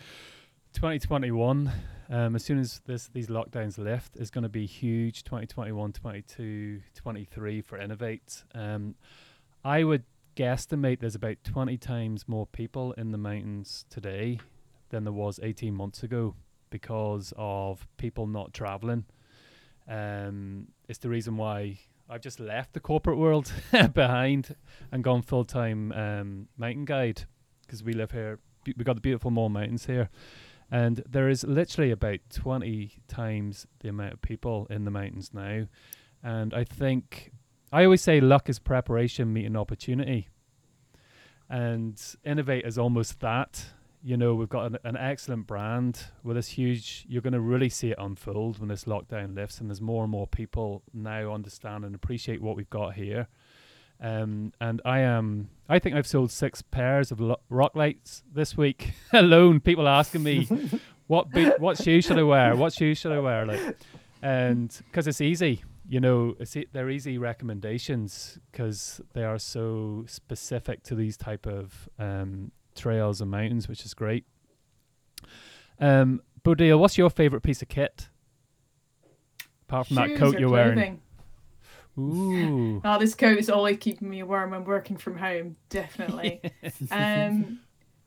2021. Um, as soon as this these lockdowns lift, is going to be huge. 2021, 22, 23 for Inov-8. Um, I would guesstimate there's about 20 times more people in the mountains today than there was 18 months ago because of people not traveling. Um, it's the reason why I've just left the corporate world behind and gone full time um, mountain guide because we live here. be- We got the beautiful Mourne Mountains here, and there is literally about twenty times the amount of people in the mountains now. And I think I always say luck is preparation meeting opportunity, and Inov-8 is almost that. You know, we've got an, an excellent brand with this huge. You're going to really see it unfold when this lockdown lifts, and there's more and more people now understand and appreciate what we've got here. Um, and I am. I think I've sold six pairs of lo- Rocklites this week alone. People asking me, "What boot, what shoes should I wear? What shoes should I wear?" Like, and because it's easy, you know, it's e- they're easy recommendations because they are so specific to these type of um, trails and mountains, which is great. Um, Bodil, what's your favorite piece of kit? Apart from that coat you're wearing. Ooh. Oh, this coat is always keeping me warm when working from home, definitely. um,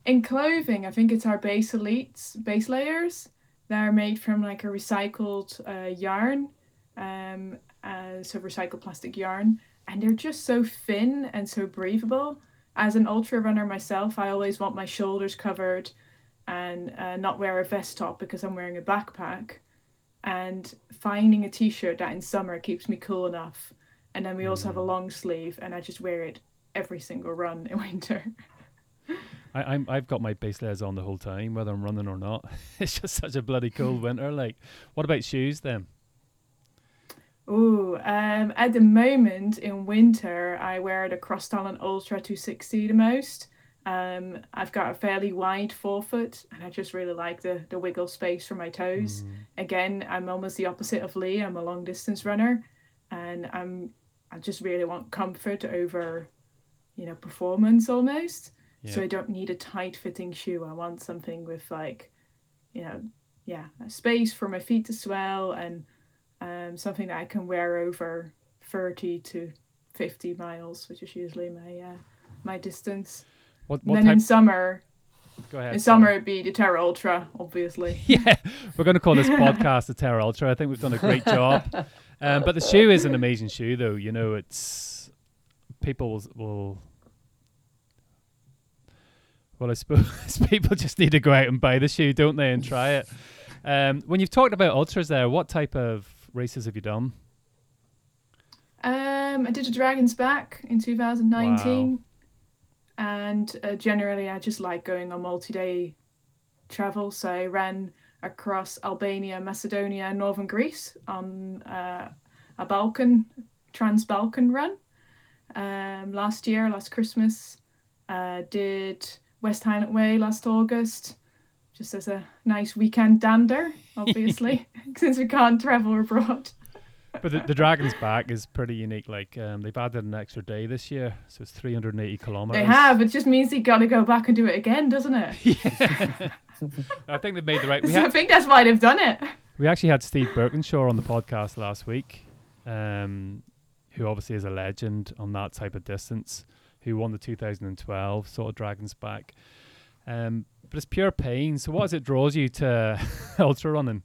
in clothing, I think it's our base elites base layers. They're made from like a recycled uh, yarn, um, uh, so recycled plastic yarn, and they're just so thin and so breathable. As an ultra runner myself, I always want my shoulders covered and uh, not wear a vest top because I'm wearing a backpack. And finding a t-shirt that in summer keeps me cool enough, and then we also have a long sleeve, and I just wear it every single run in winter. I, I'm I've got my base layers on the whole time, whether I'm running or not. it's just such a bloody cold winter. Like, what about shoes then? Ooh, um, at the moment in winter, I wear the Cross Talon Ultra 260 the most. Um, I've got a fairly wide forefoot, and I just really like the the wiggle space for my toes. Mm. Again, I'm almost the opposite of Lee. I'm a long distance runner, and I'm I just really want comfort over, you know, performance almost. So I don't need a tight fitting shoe. I want something with like, you know, yeah, a space for my feet to swell and um, something that I can wear over 30 to 50 miles, which is usually my uh, my distance. What And what then type? in summer, Go ahead. in summer it'd be the Terra Ultra, obviously. Yeah, we're going to call this podcast the Terra Ultra. I think we've done a great job. Um, but the shoe is an amazing shoe, though. You know, it's people will, will well, I suppose people just need to go out and buy the shoe, don't they, and try it. Um, when you've talked about ultras, there, what type of races have you done? Um, I did a Dragon's Back in 2019, and uh, generally I just like going on multi-day travel. So I ran across Albania, Macedonia, and northern Greece on uh, a Balkan Trans-Balkan run um, last year, last Christmas. Uh, did West Highland Way last August, just as a nice weekend dander, obviously, since we can't travel abroad. But the, the Dragon's Back is pretty unique. Like um, they've added an extra day this year, so it's 380 kilometers. They have. It just means you got to go back and do it again, doesn't it? Yeah. I think they've made the right. We So I think that's why they've done it. we actually had Steve Birkinshaw on the podcast last week, um, who obviously is a legend on that type of distance, who won the 2012 sort of Dragons Back. Um, but it's pure pain. So what is it draws you to ultra running?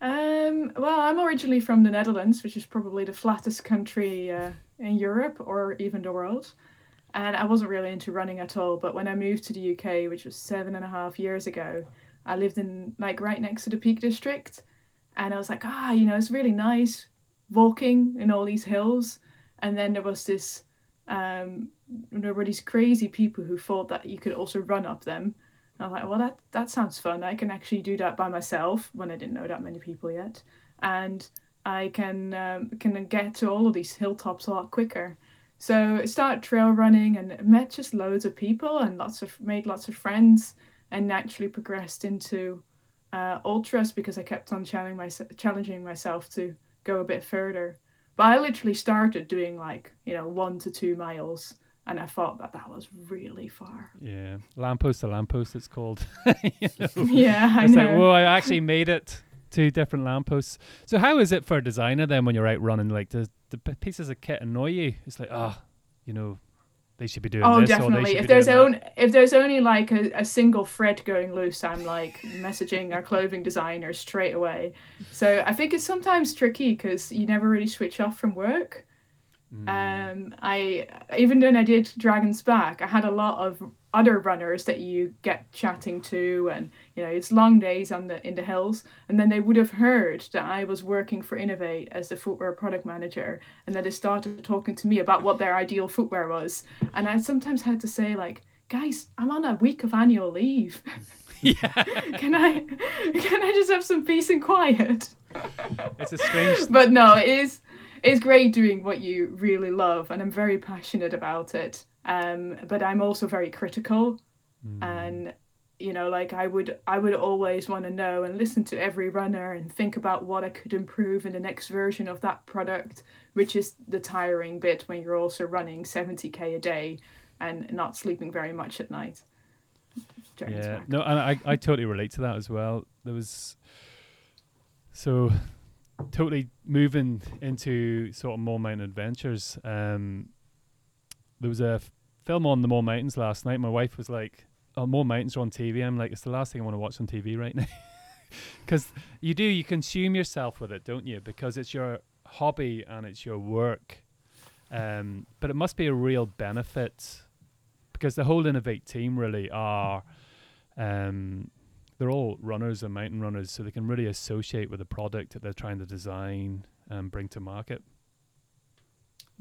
Um, well, I'm originally from the Netherlands, which is probably the flattest country uh, in Europe or even the world. And I wasn't really into running at all. But when I moved to the UK, which was seven and a half years ago, I lived in like right next to the Peak District. And I was like, ah, you know, it's really nice walking in all these hills. And then there was this, um, there were these crazy people who thought that you could also run up them. I was like, well, that that sounds fun. I can actually do that by myself when I didn't know that many people yet, and I can um, can get to all of these hilltops a lot quicker. So I started trail running and met just loads of people and lots of made lots of friends and naturally progressed into uh, ultras because I kept on challenging myself, challenging myself to go a bit further. But I literally started doing like you know one to two miles, and I thought that that was really far. Yeah, lamppost to lamppost, it's called. you know? Yeah, I it's know. like, whoa, I actually made it to different lampposts. So how is it for a designer then when you're out running? Like, does the pieces of kit annoy you? It's like, ah, oh, you know, they should be doing oh definitely. if there's only if there's only like a, a single thread going loose i'm like messaging our clothing designer straight away. So i think it's sometimes tricky because you never really switch off from work. Mm. um i even when i did dragon's back i had a lot of other runners that you get chatting to and you know it's long days on the in the hills. And then they would have heard that i was working for inov-8 as the footwear product manager. And then they started talking to me about what their ideal footwear was. And i sometimes had to say like guys i'm on a week of annual leave. Yeah. Can i can i just have some peace and quiet? It's a strange but no it is it's great doing what you really love. And i'm very passionate about it um, but I'm also very critical, mm. and you know, like I would I would always want to know and listen to every runner and think about what I could improve in the next version of that product, which is the tiring bit when you're also running 70k a day and not sleeping very much at night. Yeah, no, and I, I totally relate to that as well. There was so totally moving into sort of more mountain adventures. Um, there was a f- film on the Mourne Mountains last night. My wife was like, "Oh, Mourne Mountains are on TV." I'm like, "It's the last thing I want to watch on TV right now," because you do you consume yourself with it, don't you? Because it's your hobby and it's your work. Um, but it must be a real benefit because the whole Inov-8 team really are. Um, they're all runners and mountain runners, so they can really associate with the product that they're trying to design and bring to market.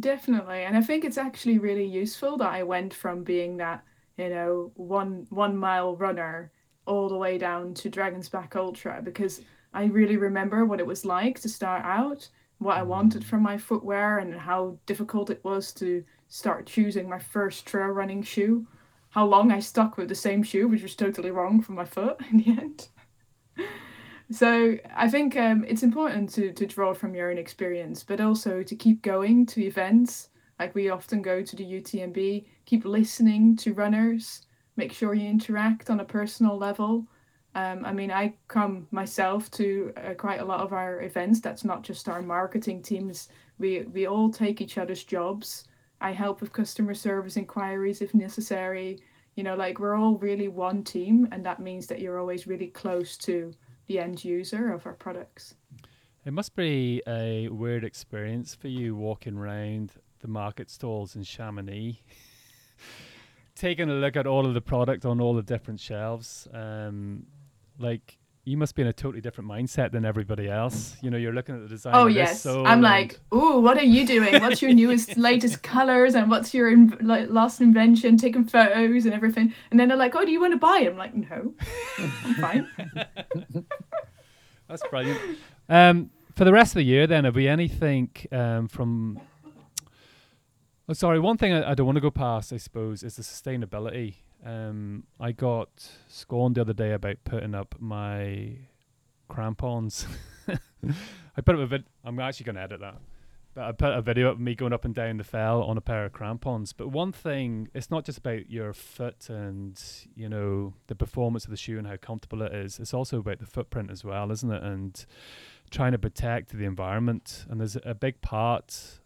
Definitely. And I think it's actually really useful that I went from being that, you know, one one mile runner all the way down to Dragon's Back Ultra because I really remember what it was like to start out, what I mm. wanted from my footwear and how difficult it was to start choosing my first trail running shoe. How long I stuck with the same shoe, which was totally wrong for my foot in the end. So I think um, it's important to, to draw from your own experience, but also to keep going to events. Like we often go to the UTMB, keep listening to runners, make sure you interact on a personal level. Um, I mean, I come myself to uh, quite a lot of our events. That's not just our marketing teams. We we all take each other's jobs. I help with customer service inquiries if necessary. You know, like we're all really one team, and that means that you're always really close to the end user of our products. It must be a weird experience for you walking around the market stalls in Chamonix, taking a look at all of the product on all the different shelves. Um, like you must be in a totally different mindset than everybody else. You know, you're looking at the design. Oh yes, I'm like, ooh, what are you doing? What's your newest, latest colors, and what's your in- like last invention? Taking photos and everything, and then they're like, oh, do you want to buy? I'm like, no, I'm fine. That's brilliant. Um, for the rest of the year, then, have we anything um, from? Oh, sorry. One thing I, I don't want to go past, I suppose, is the sustainability um, I got scorned the other day about putting up my crampons. I put up a vid. I'm actually going to edit that. But I put a video of me going up and down the fell on a pair of crampons. But one thing, it's not just about your foot and you know the performance of the shoe and how comfortable it is. It's also about the footprint as well, isn't it? And trying to protect the environment. And there's a big part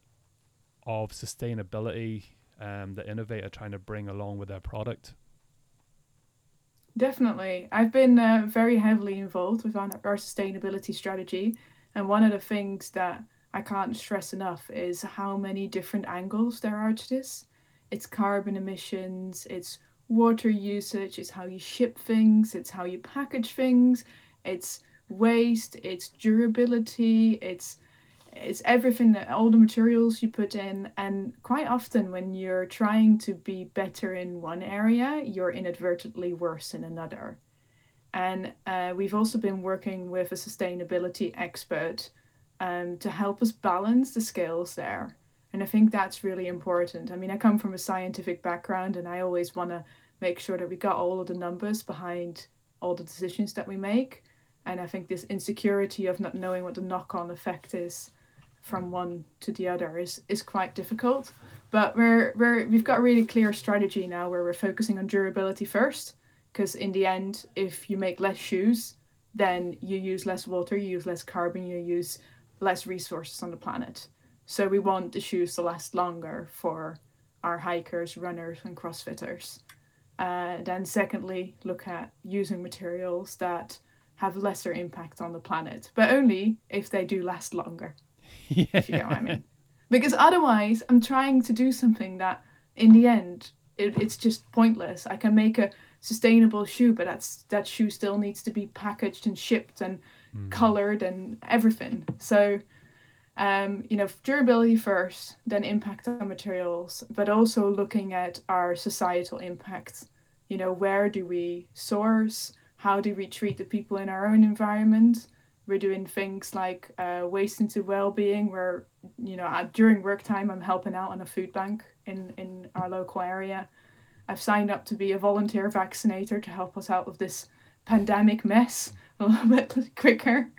of sustainability um, that Inov-8 are trying to bring along with their product. Definitely. I've been uh, very heavily involved with our, our sustainability strategy. And one of the things that I can't stress enough is how many different angles there are to this. It's carbon emissions, it's water usage, it's how you ship things, it's how you package things, it's waste, it's durability, it's it's everything that all the materials you put in and quite often when you're trying to be better in one area you're inadvertently worse in another. And uh, we've also been working with a sustainability expert um, to help us balance the scales there. And i think that's really important. I mean i come from a scientific background and i always want to make sure that we got all of the numbers behind all the decisions that we make. And i think this insecurity of not knowing what the knock-on effect is from one to the other is is quite difficult. But we're we're we've got a really clear strategy now where we're focusing on durability first, because in the end, if you make less shoes, then you use less water, you use less carbon, you use less resources on the planet. So we want the shoes to last longer for our hikers, runners, and crossfitters. Uh, then secondly, look at using materials that have lesser impact on the planet, but only if they do last longer yeah. if you get what I mean. Because otherwise, I'm trying to do something that, in the end, it, it's just pointless. I can make a sustainable shoe, but that's that shoe still needs to be packaged and shipped and mm. colored and everything. So, um, you know, durability first, then impact on materials, but also looking at our societal impact. You know, where do we source? How do we treat the people in our own environment? We're doing things like uh, waste into well-being. Where you know during work time i'm helping out on a food bank in in our local area. I've signed up to be a volunteer vaccinator to help us out with this pandemic mess a little bit quicker.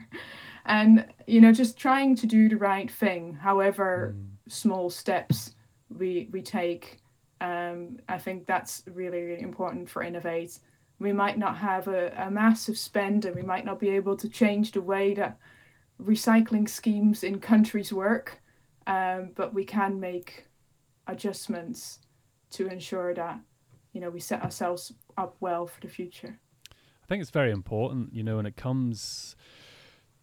And you know just trying to do the right thing however mm. small steps we we take. Um, i think that's really really important for Inov-8 we might not have a, a massive spend and we might not be able to change the way that recycling schemes in countries work, um, but we can make adjustments to ensure that you know we set ourselves up well for the future. I think it's very important, you know, when it comes,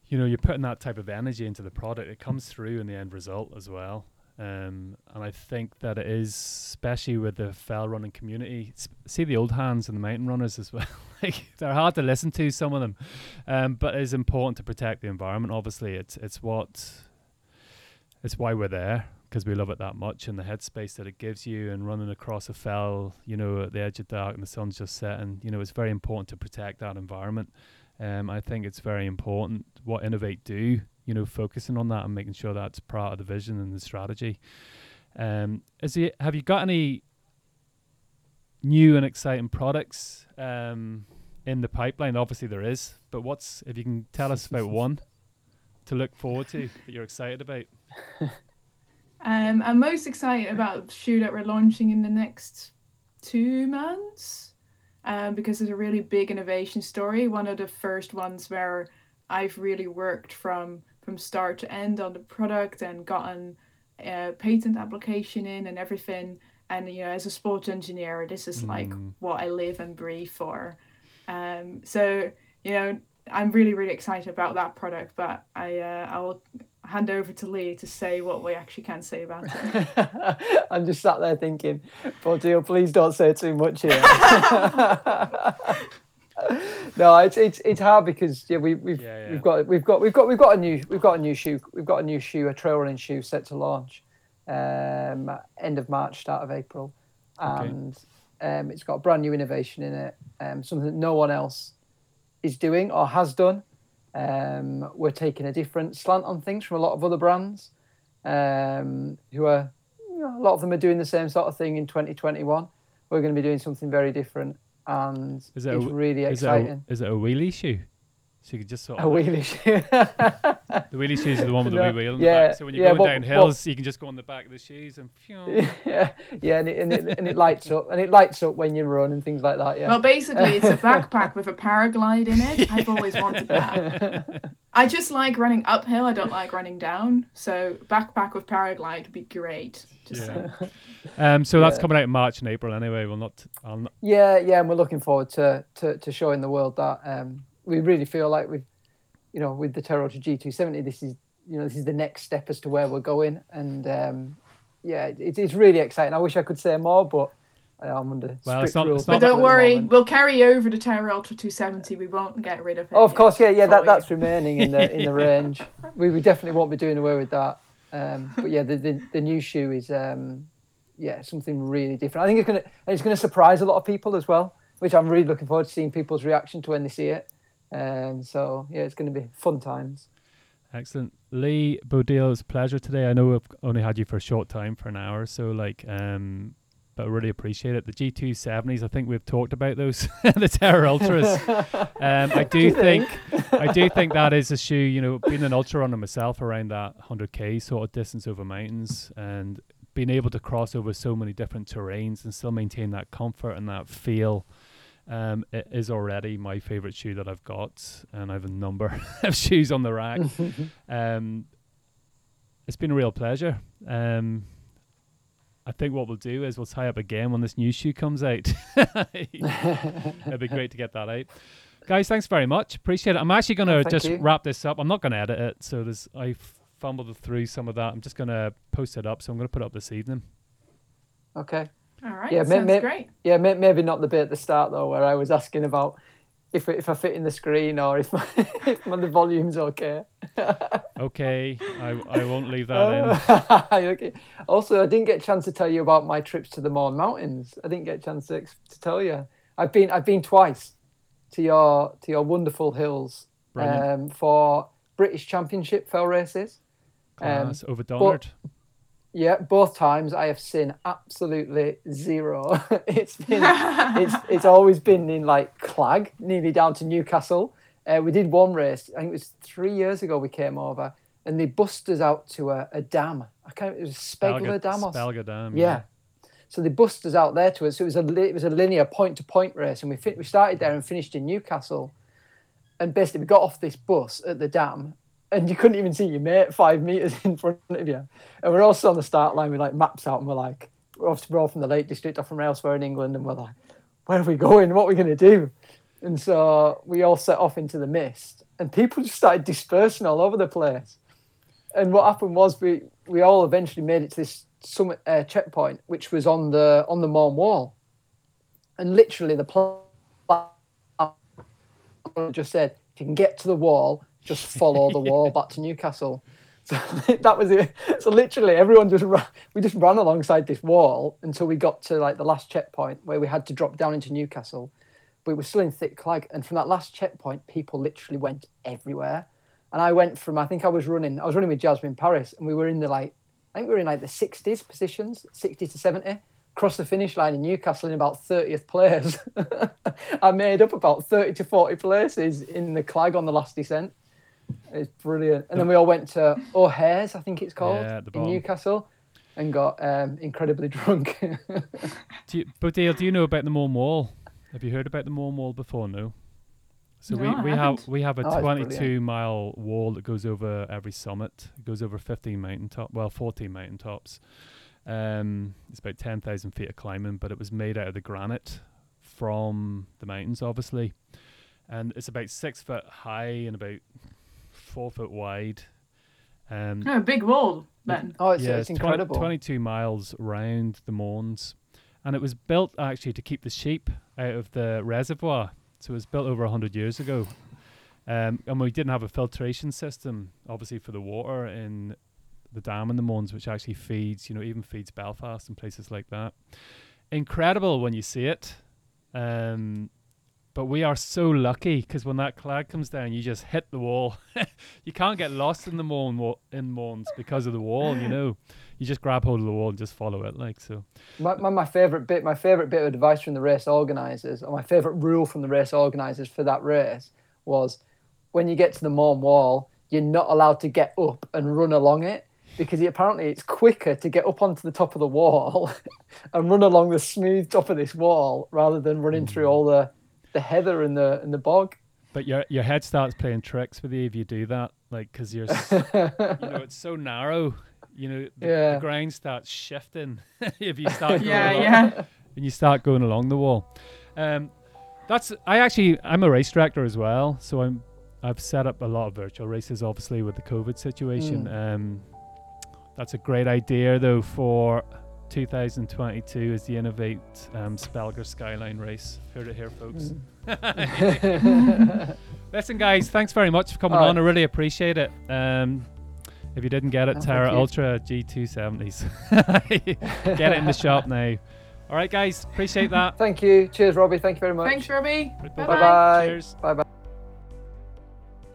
you know, you're putting that type of energy into the product, it comes through in the end result as well. Um, and I think that it is, especially with the fell running community, see the old hands and the mountain runners as well. like they're hard to listen to, some of them, um, but it's important to protect the environment. Obviously, it's it's what it's why we're there because we love it that much and the headspace that it gives you and running across a fell, you know, at the edge of dark and the sun's just setting. You know, it's very important to protect that environment. Um, I think it's very important what Inov-8 do you know, focusing on that and making sure that's part of the vision and the strategy. Um, is it, have you got any new and exciting products um, in the pipeline? Obviously, there is, but what's if you can tell us about one to look forward to that you're excited about? Um, I'm most excited about the shoe that we're launching in the next two months um, because it's a really big innovation story. One of the first ones where I've really worked from from start to end on the product and gotten a patent application in and everything. And you know, as a sports engineer, this is like mm. what I live and breathe for. Um, so you know, I'm really really excited about that product. But I uh, I will hand over to Lee to say what we actually can say about it. I'm just sat there thinking, Deal, please don't say too much here. no, it's it's it's hard because yeah, we we've yeah, yeah. we've got we've got we've got we've got a new we've got a new shoe we've got a new shoe a trail running shoe set to launch um, end of March start of April and okay. um, it's got a brand new innovation in it um, something that no one else is doing or has done um, we're taking a different slant on things from a lot of other brands um, who are you know, a lot of them are doing the same sort of thing in 2021 we're going to be doing something very different and is it it's a, really exciting. Is it, a, is it a wheelie shoe? So you could just sort of a wheelie shoe. the wheelie shoes are the one with the wee wheel. yeah, back. So when you're yeah, going down hills, you can just go on the back of the shoes and. yeah, yeah, and it, and it and it lights up and it lights up when you run and things like that. Yeah. Well, basically, it's a backpack with a paraglide in it. I've always wanted that. I just like running uphill. I don't like running down. So backpack with paraglide would be great. Just yeah. um, so that's coming out in March and April anyway. We'll not, I'll not. Yeah, yeah, and we're looking forward to to, to showing the world that um, we really feel like we've, you know, with the Terraultra G270, this is you know this is the next step as to where we're going, and um, yeah, it, it's really exciting. I wish I could say more, but I'm under Well, strict it's not- rules. it's But don't worry, moment. we'll carry over the Terra Ultra 270. We won't get rid of it. Oh, of course, yeah, yeah, that, that's remaining in the in the range. We, we definitely won't be doing away with that. Um, but yeah, the, the the new shoe is um, yeah something really different. I think it's gonna it's gonna surprise a lot of people as well, which I'm really looking forward to seeing people's reaction to when they see it. Um, so yeah, it's gonna be fun times. Excellent. Lee Bodil, it's a pleasure today. I know I've only had you for a short time, for an hour, so like, um, but I really appreciate it. The G270s, I think we've talked about those, the Terra Ultras. Um, I do you think, I do think that is a shoe. You know, being an ultra runner myself, around that 100k sort of distance over mountains, and being able to cross over so many different terrains and still maintain that comfort and that feel. Um, it is already my favorite shoe that I've got, and I have a number of shoes on the rack. um, it's been a real pleasure. Um, I think what we'll do is we'll tie up again when this new shoe comes out. It'd be great to get that out. Guys, thanks very much. Appreciate it. I'm actually going to Oh, just you. wrap this up. I'm not going to edit it, so there's I fumbled through some of that. I'm just going to post it up, so I'm going to put it up this evening. Okay. All right, Yeah, may- sounds may- great. Yeah, may, maybe not the bit at the start though, where I was asking about if if I fit in the screen or if my, if my, the volume's okay. Okay, I, I won't leave that in. Oh, okay. Also, I didn't get a chance to tell you about my trips to the Mourne Mountains. I didn't get a chance to, to tell you. I've been I've been twice to your to your wonderful hills um, for British Championship fell races. Um, Class over Donard. Yeah, both times I have seen absolutely zero. it's been it's it's always been in like Clag, nearly down to Newcastle. Uh, we did one race. I think it was three years ago. We came over and they bussed us out to a, a dam. I can't. It was Spegler Dam. Or, Spelga Dam. yeah. So they bussed us out there to us. So it was a it was a linear point to point race, and we fin- we started there and finished in Newcastle. And basically, we got off this bus at the dam, and you couldn't even see your mate five meters in front of you. And we're also on the start line with like maps out, and we're like, we're off all from the Lake District or from elsewhere in England, and we're like, where are we going? What are we going to do? And so we all set off into the mist, and people just started dispersing all over the place. And what happened was we we all eventually made it to this summit uh, checkpoint, which was on the on the Mourne Wall, and literally the plan just said, if you can get to the wall, just follow the wall back to Newcastle. So that was it. So literally, everyone just ran, we just ran alongside this wall until we got to like the last checkpoint where we had to drop down into Newcastle. We were still in thick clag, and from that last checkpoint, people literally went everywhere. And I went from I think I was running I was running with Jasmin Paris, and we were in the like I think we were in like the 60s positions, 60 to 70. Crossed the finish line in Newcastle in about 30th place. I made up about 30 to 40 places in the clag on the last descent. It's brilliant. And then we all went to O'Hare's, I think it's called, Yeah, in. Newcastle, and got um, incredibly drunk. Do you, Bodil, do you know about the Mourne Wall? Have you heard about the Mourne Wall before? No. So No, I we, we have haven't. we have a Oh, 22 mile wall that goes over every summit. It goes over 15 mountain top, well 14 mountain tops. Um, it's about 10,000 feet of climbing, but it was made out of the granite from the mountains, obviously, and it's about six foot high and about four foot wide. Um, a big wall then. oh, it's, yeah, it's 20 incredible. 22 miles round the Mournes. And it was built actually to keep the sheep out of the reservoir. So it was built over 100 years ago. Um, and we didn't have a filtration system, obviously, for the water in the dam in the Mournes, which actually feeds, you know, even feeds Belfast and places like that. Incredible when you see it. Um, but we are so lucky because when that cloud comes down, you just hit the wall. you can't get lost in the Mourne wa- in Mournes because of the wall. You know, you just grab hold of the wall and just follow it. Like so. My, my, my favorite bit, my favorite bit of advice from the race organizers, or my favorite rule from the race organizers for that race was, when you get to the Mourne Wall, you're not allowed to get up and run along it because apparently it's quicker to get up onto the top of the wall and run along the smooth top of this wall rather than running through mm. all the, the heather and the and the bog. But your your head starts playing tricks with you if you do that. Like because you're, s- you know, it's so narrow. You know, the, Yeah. the ground starts shifting if you start. Going Yeah, along, yeah. and you start going along the wall. Um, that's I actually I'm a race director as well, so I'm I've set up a lot of virtual races, obviously with the COVID situation. Um, that's a great idea though for 2022 is the Inov-8 um, Spelga Skyline race. Heard it here, folks. Mm. Listen, guys, thanks very much for coming All on. right. I really appreciate it. Um, if you didn't get it, Oh, Terra. Ultra G270s. get it in the shop now. All right, guys, appreciate that. Thank you. Cheers, Robbie. Thank you very much. Thanks, Robbie. Bye Bye bye. bye. Cheers. Bye bye.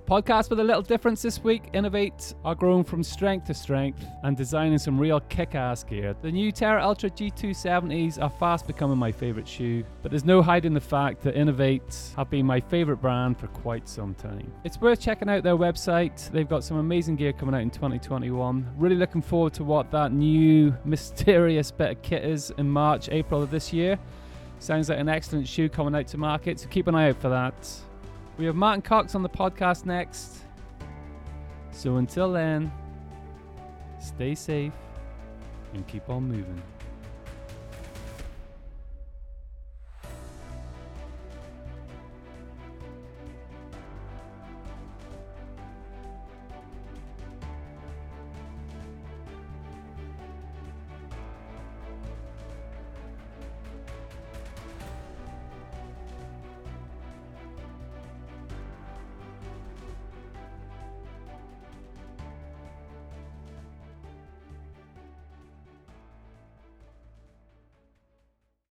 Podcast with a little difference this week. Inov-8 are growing from strength to strength and designing some real kick ass gear. The new Terraultra G270s are fast becoming my favourite shoe, but there's no hiding the fact that Inov-8 have been my favourite brand for quite some time. It's worth checking out their website. They've got some amazing gear coming out in 2021. Really looking forward to what that new mysterious bit of kit is in March, April of this year. Sounds like an excellent shoe coming out to market, so keep an eye out for that. We have Martin Cox on the podcast next. So until then, stay safe and keep on moving.